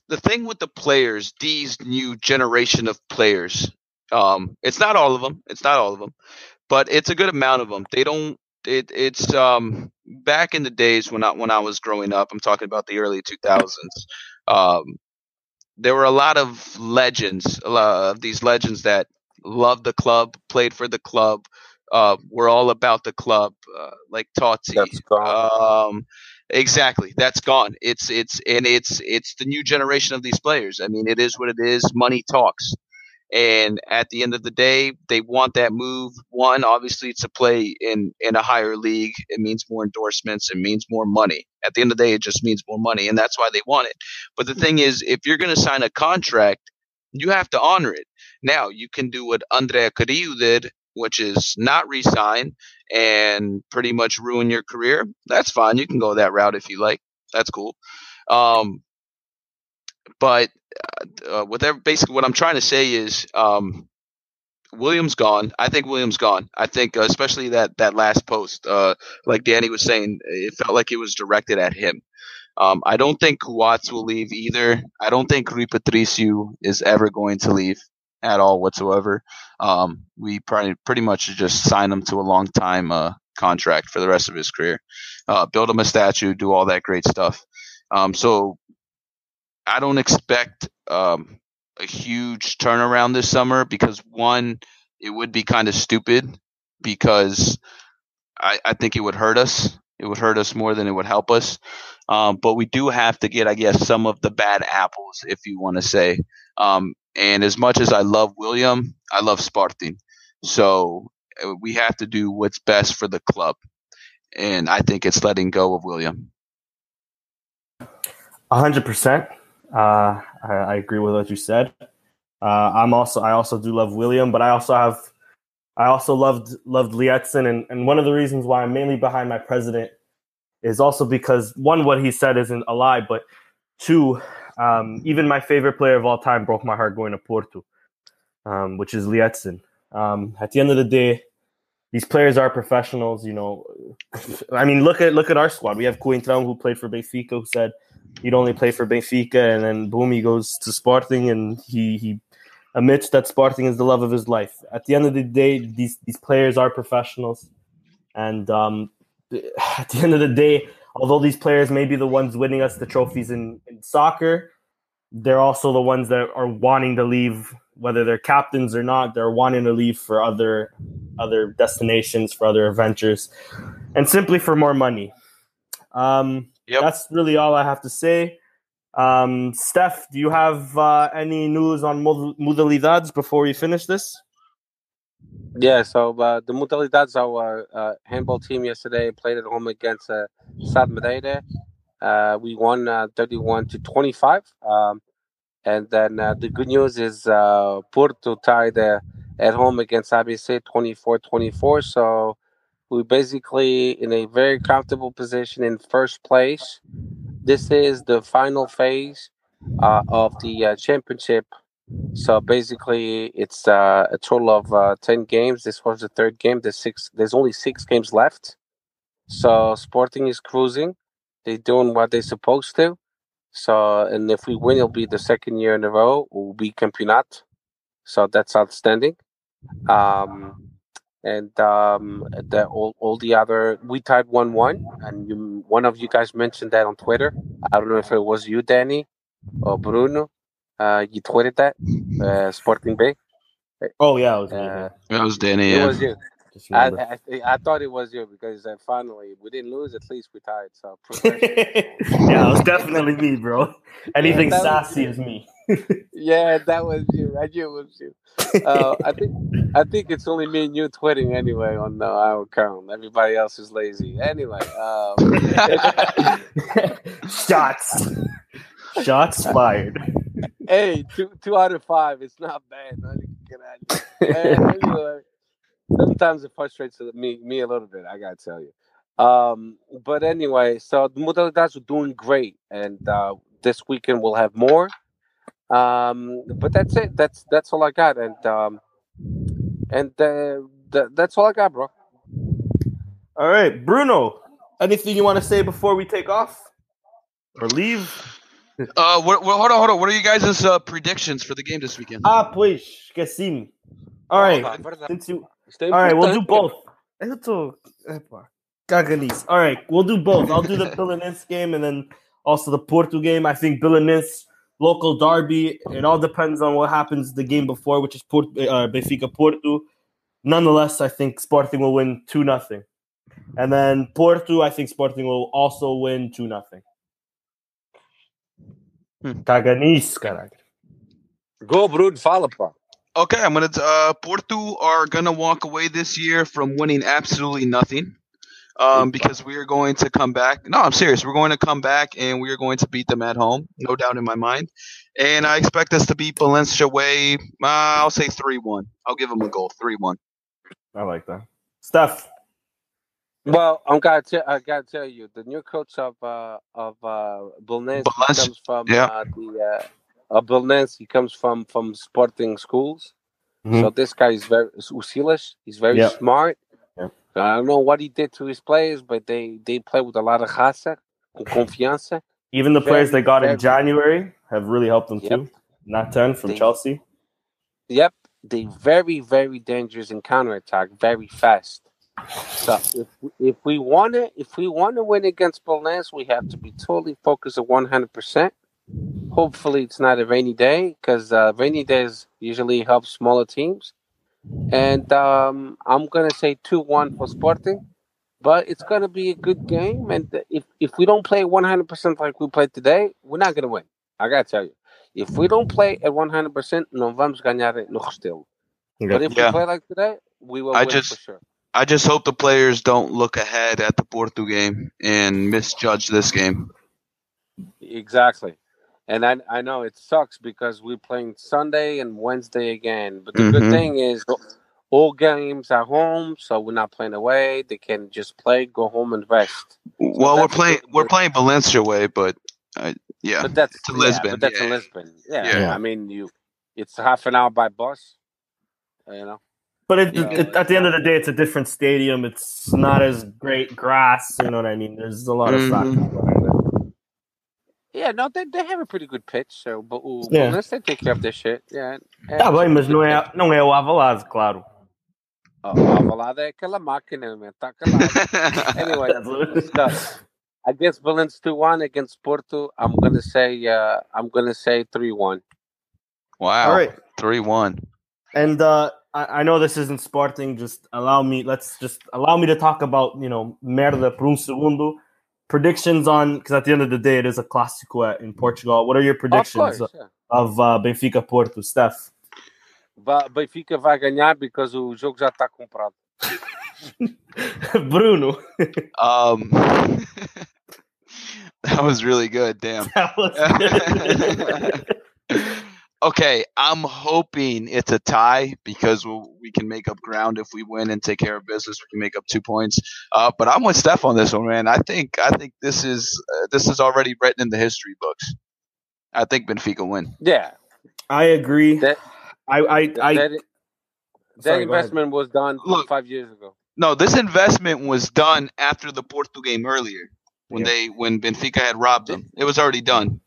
the thing with the players, these new generation of players, um, it's not all of them. It's not all of them, but it's a good amount of them. They don't. It, it's um, back in the days when I when I was growing up. I'm talking about the early 2000s. Um, there were a lot of legends, a lot of these legends that loved the club, played for the club, uh, we're all about the club, uh, like Totti. That's gone. Um, exactly, that's gone. It's it's and it's it's the new generation of these players. I mean, it is what it is. Money talks, and at the end of the day, they want that move. One, obviously, to play in in a higher league. It means more endorsements. It means more money. At the end of the day, it just means more money, and that's why they want it. But the thing is, if you're going to sign a contract, you have to honor it. Now, you can do what André Carrillo did which is not resign and pretty much ruin your career, that's fine. You can go that route if you like. That's cool. Um, but uh, with every, basically what I'm trying to say is um, Williams gone. I think Williams gone. I think uh, especially that that last post, uh, like Danny was saying, it felt like it was directed at him. Um, I don't think Coates will leave either. I don't think Rui Patricio is ever going to leave at all whatsoever. Um, we probably pretty much just sign him to a long time uh, contract for the rest of his career, uh, build him a statue, do all that great stuff. Um, so I don't expect um, a huge turnaround this summer because one, it would be kind of stupid because I, I, think it would hurt us. It would hurt us more than it would help us. Um, but we do have to get, I guess, some of the bad apples, if you want to say. Um, and as much as I love William, I love Sporting. So uh, we have to do what's best for the club. And I think it's letting go of William. A hundred percent. Uh, I agree with what you said. Uh, I'm also I also do love William, but I also have I also loved loved Liedson, and, and one of the reasons why I'm mainly behind my president is also because one, what he said isn't a lie, but two, um, even my favorite player of all time broke my heart going to Porto, um, which is Liedson. Um, at the end of the day, these players are professionals. You know, I mean, look at look at our squad. We have Coentrão who played for Benfica, who said he'd only play for Benfica, and then boom, he goes to Sporting, and he he admits that Sporting is the love of his life. At the end of the day, these these players are professionals, and um, at the end of the day, although these players may be the ones winning us the trophies in, in soccer, they're also the ones that are wanting to leave, whether they're captains or not. They're wanting to leave for other other destinations, for other adventures, and simply for more money. Um, Yep. That's really all I have to say. Um, Steph, do you have uh, any news on mod- modalidades before we finish this? Yeah, so uh, the Modalidades, our uh, handball team yesterday played at home against uh, Sad Madeira. Uh, we won uh, 31 to 25. Um, and then uh, the good news is uh, Porto tied uh, at home against ABC 24 24. So we're basically in a very comfortable position in first place. This is the final phase uh, of the uh, championship so basically, it's uh, a total of uh, ten games. This was the third game. There's six. There's only six games left. So Sporting is cruising. They're doing what they're supposed to. So and if we win, it'll be the second year in a row. We'll be campeonato. So that's outstanding. Um, and um, the all, all the other we tied one one, and you, one of you guys mentioned that on Twitter. I don't know if it was you, Danny, or Bruno. Uh, you tweeted that uh, Sporting Bay. Oh yeah, it was. Uh, That was Danny. it Yeah. was you. I. I I thought it was you because uh, finally we didn't lose. At least we tied. So yeah, it was definitely me, bro. Anything that was sassy is me. yeah, that was you. I knew it was you. Uh, I think I think it's only me and you tweeting anyway on uh, our account. Everybody else is lazy. Anyway, um, Shots. Shots fired. Hey, two two out of five. It's not bad. Not even good at it. Anyway, sometimes it frustrates me me a little bit. I gotta tell you. Um, but anyway, so the modalidades are doing great, and uh, this weekend we'll have more. Um, but that's it. That's that's all I got, and um, and uh, th- that's all I got, bro. All right, Bruno. Anything you want to say before we take off or leave? Uh, what, what, hold on, hold on. What are you guys' uh, predictions for the game this weekend? Ah, pues, esqueci All right, Ah, verdade. since you Stay All right, we'll do both. Eu tô. Epa. Caga. All right, we'll do both. I'll do the Belenenses game and then also the Porto game. I think Belenenses, local derby. It all depends on what happens the game before, which is Port, uh, Benfica Porto. Nonetheless, I think Sporting will win 2 nothing. And then Porto, I think Sporting will also win 2 nothing. Hmm. Caga caralho. Go, Bruno. Fala, pá. Okay, I'm gonna. Uh, Porto are gonna walk away this year from winning absolutely nothing, um, because we are going to come back. No, I'm serious. We're going to come back and we are going to beat them at home, no doubt in my mind. And I expect us to beat Belenenses away. Uh, I'll say three-one. I'll give them a goal, three-one. I like that. Steph. Well, I'm gotta tell I gotta tell you, the new coach of uh of uh comes from yeah. uh, the uh. He comes from from Sporting schools. Mhm. So this guy is very o Silas. He's very Yeah. smart. Yeah. I don't know what he did to his players, but they they play with a lot of raça, com confiança. Even the players Very, they got in January have really helped them Yep. too. Not 10 from They- Chelsea. Yep, they very very dangerous in counterattack, very fast. So if if we want to if we want to win against Belenenses, we have to be totally focused at one hundred percent. Hopefully, it's not a rainy day because uh, rainy days usually help smaller teams. And um, I'm gonna say two one for Sporting, but it's gonna be a good game. And if if we don't play one hundred percent like we played today, we're not gonna win. I gotta tell you, if we don't play at one hundred percent, não vamos ganhar no Restelo. But if Yeah. we play like today, we will I win just- for sure. I just hope the players don't look ahead at the Porto game and misjudge this game. Exactly. And I I know it sucks because we're playing Sunday and Wednesday again. But the good Mhm. thing is all games are home, so we're not playing away. They can just play, go home and rest. Well, we're playing we're playing Belenenses away, but uh, yeah, But that's to yeah, Lisbon, but that's yeah. in Lisbon. Yeah. Yeah. I mean you it's half an hour by bus. You know. But it, Yeah. it, at the end of the day, it's a different stadium. It's not as great grass. You know what I mean? There's a lot of Mhm. factors behind it. Yeah, no, they, they have a pretty good pitch, so but Yeah. unless they take care of their shit, yeah. Tá bem, mas não é, não é o Alvalade, claro. Oh, Alvalade é aquela máquina, man. Tá calado. Anyway, so, against Valence two one against Porto. I'm gonna say uh, I'm gonna say three one. Wow. All right. Three one. And uh, I, I know this isn't Sporting. Just allow me. Let's just allow me to talk about you know merda por um segundo. Predictions on because at the end of the day it is a clásico in Portugal. What are your Of predictions course, yeah. of uh, Benfica Porto, Steph? Va- Benfica vai ganhar because o jogo já está comprado. Bruno. Um, that was really good. Damn. That was good. Okay, I'm hoping it's a tie because we'll, we can make up ground if we win and take care of business. We can make up two points. Uh, but I'm with Steph on this one, man. I think I think this is uh, this is already written in the history books. I think Benfica win. Yeah, I agree. that I I, I that, that sorry, investment was done Look. five years ago. No, this investment was done after the Porto game earlier when Yeah. they when Benfica had robbed them. It was already done.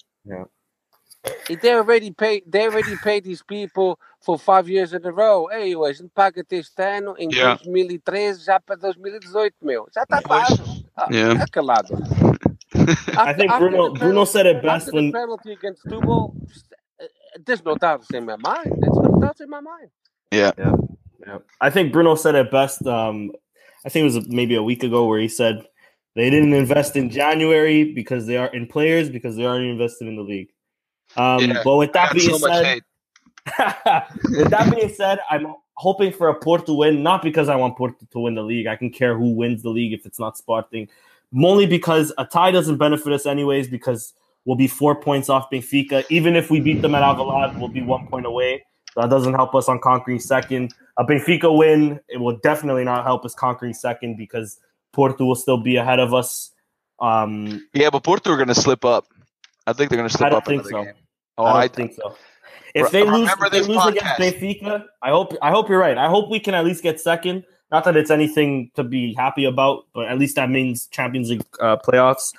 They already paid. They already paid these people for five years in a row. Ei, a gente paga-te este ano em Yeah. 2013 já para 2018, meu. Já está pago. Ah, Yeah. Fica calado. I think After Bruno the Bruno said it best after when the penalty against Tubal, uh, there's no doubts in my mind. There's no doubts in my mind. Yeah. yeah. Yeah. I think Bruno said it best. Um, I think it was maybe a week ago where he said they didn't invest in January because they are in players because they already invested in the league. Um, Yeah. But with that being so said, with that being said, I'm hoping for a Porto win, not because I want Porto to win the league. I can care who wins the league if it's not Sporting. Only because a tie doesn't benefit us anyways, because we'll be four points off Benfica. Even if we beat them at Alvalade, we'll be one point away. That doesn't help us on conquering second. A Benfica win, it will definitely not help us conquering second because Porto will still be ahead of us. Um, Yeah, but Porto are going to slip up. I think they're going to slip I don't up think another so. game. Oh, I I, don't think so. If Re- they lose, if they this lose against podcast. Benfica, I hope I hope you're right. I hope we can at least get second. Not that it's anything to be happy about, but at least that means Champions League uh, playoffs.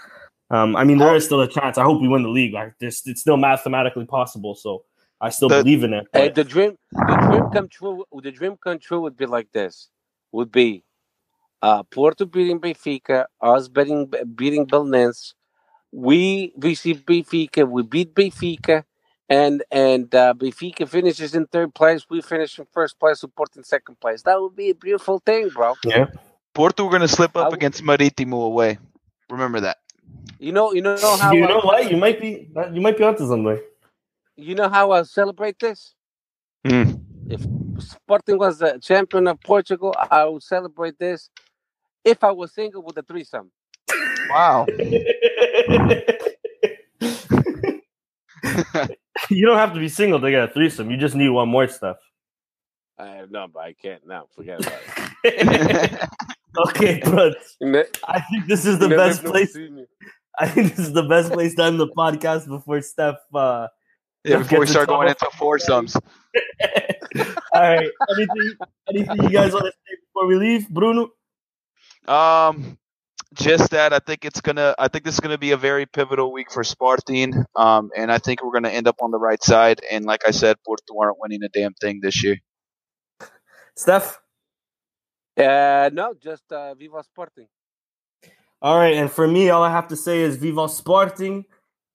Um, I mean, there is still a chance. I hope we win the league. Like, this, it's still mathematically possible. So I still The- believe in it. Hey, but- the dream, the dream come true. The dream come true would be like this: would be uh, Porto beating Benfica, us beating beating Belenenses. We receive Benfica. We beat Benfica, and and uh, Benfica finishes in third place. We finish in first place. Support in second place. That would be a beautiful thing, bro. Yeah, Porto are going to slip up w- against Maritimo away. Remember that. You know, you know how you I- know what? You might be you might be onto something. you know how I celebrate this. Hmm. If Sporting was the champion of Portugal, I would celebrate this. If I was single with a threesome. Wow. you don't have to be single to get a threesome. You just need one more stuff. I have no, but I can't now. Forget about it. okay, but I think this is the never best place. I think this is the best place to end the podcast before Steph. Uh, yeah, before we start going into foursomes. all right, anything, anything you guys want to say before we leave, Bruno? Um, just that I think it's gonna. I think this is gonna be a very pivotal week for Sporting. Um, and I think we're gonna end up on the right side. And like I said, Porto aren't winning a damn thing this year. Steph. Uh, no, just uh, Viva Sporting. All right, and for me, all I have to say is Viva Sporting.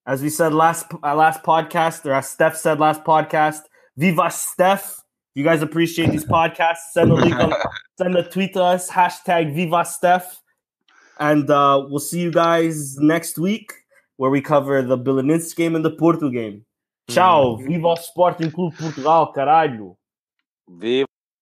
As we said last uh, last podcast, or as Steph said last podcast, Viva Steph. If you guys appreciate these podcasts, send a link on, send a tweet to us, hashtag Viva Steph. And uh, we'll see you guys next week where we cover the Belenenses game and the Porto game. Ciao, Viva Sporting Clube Portugal, caralho. Viva.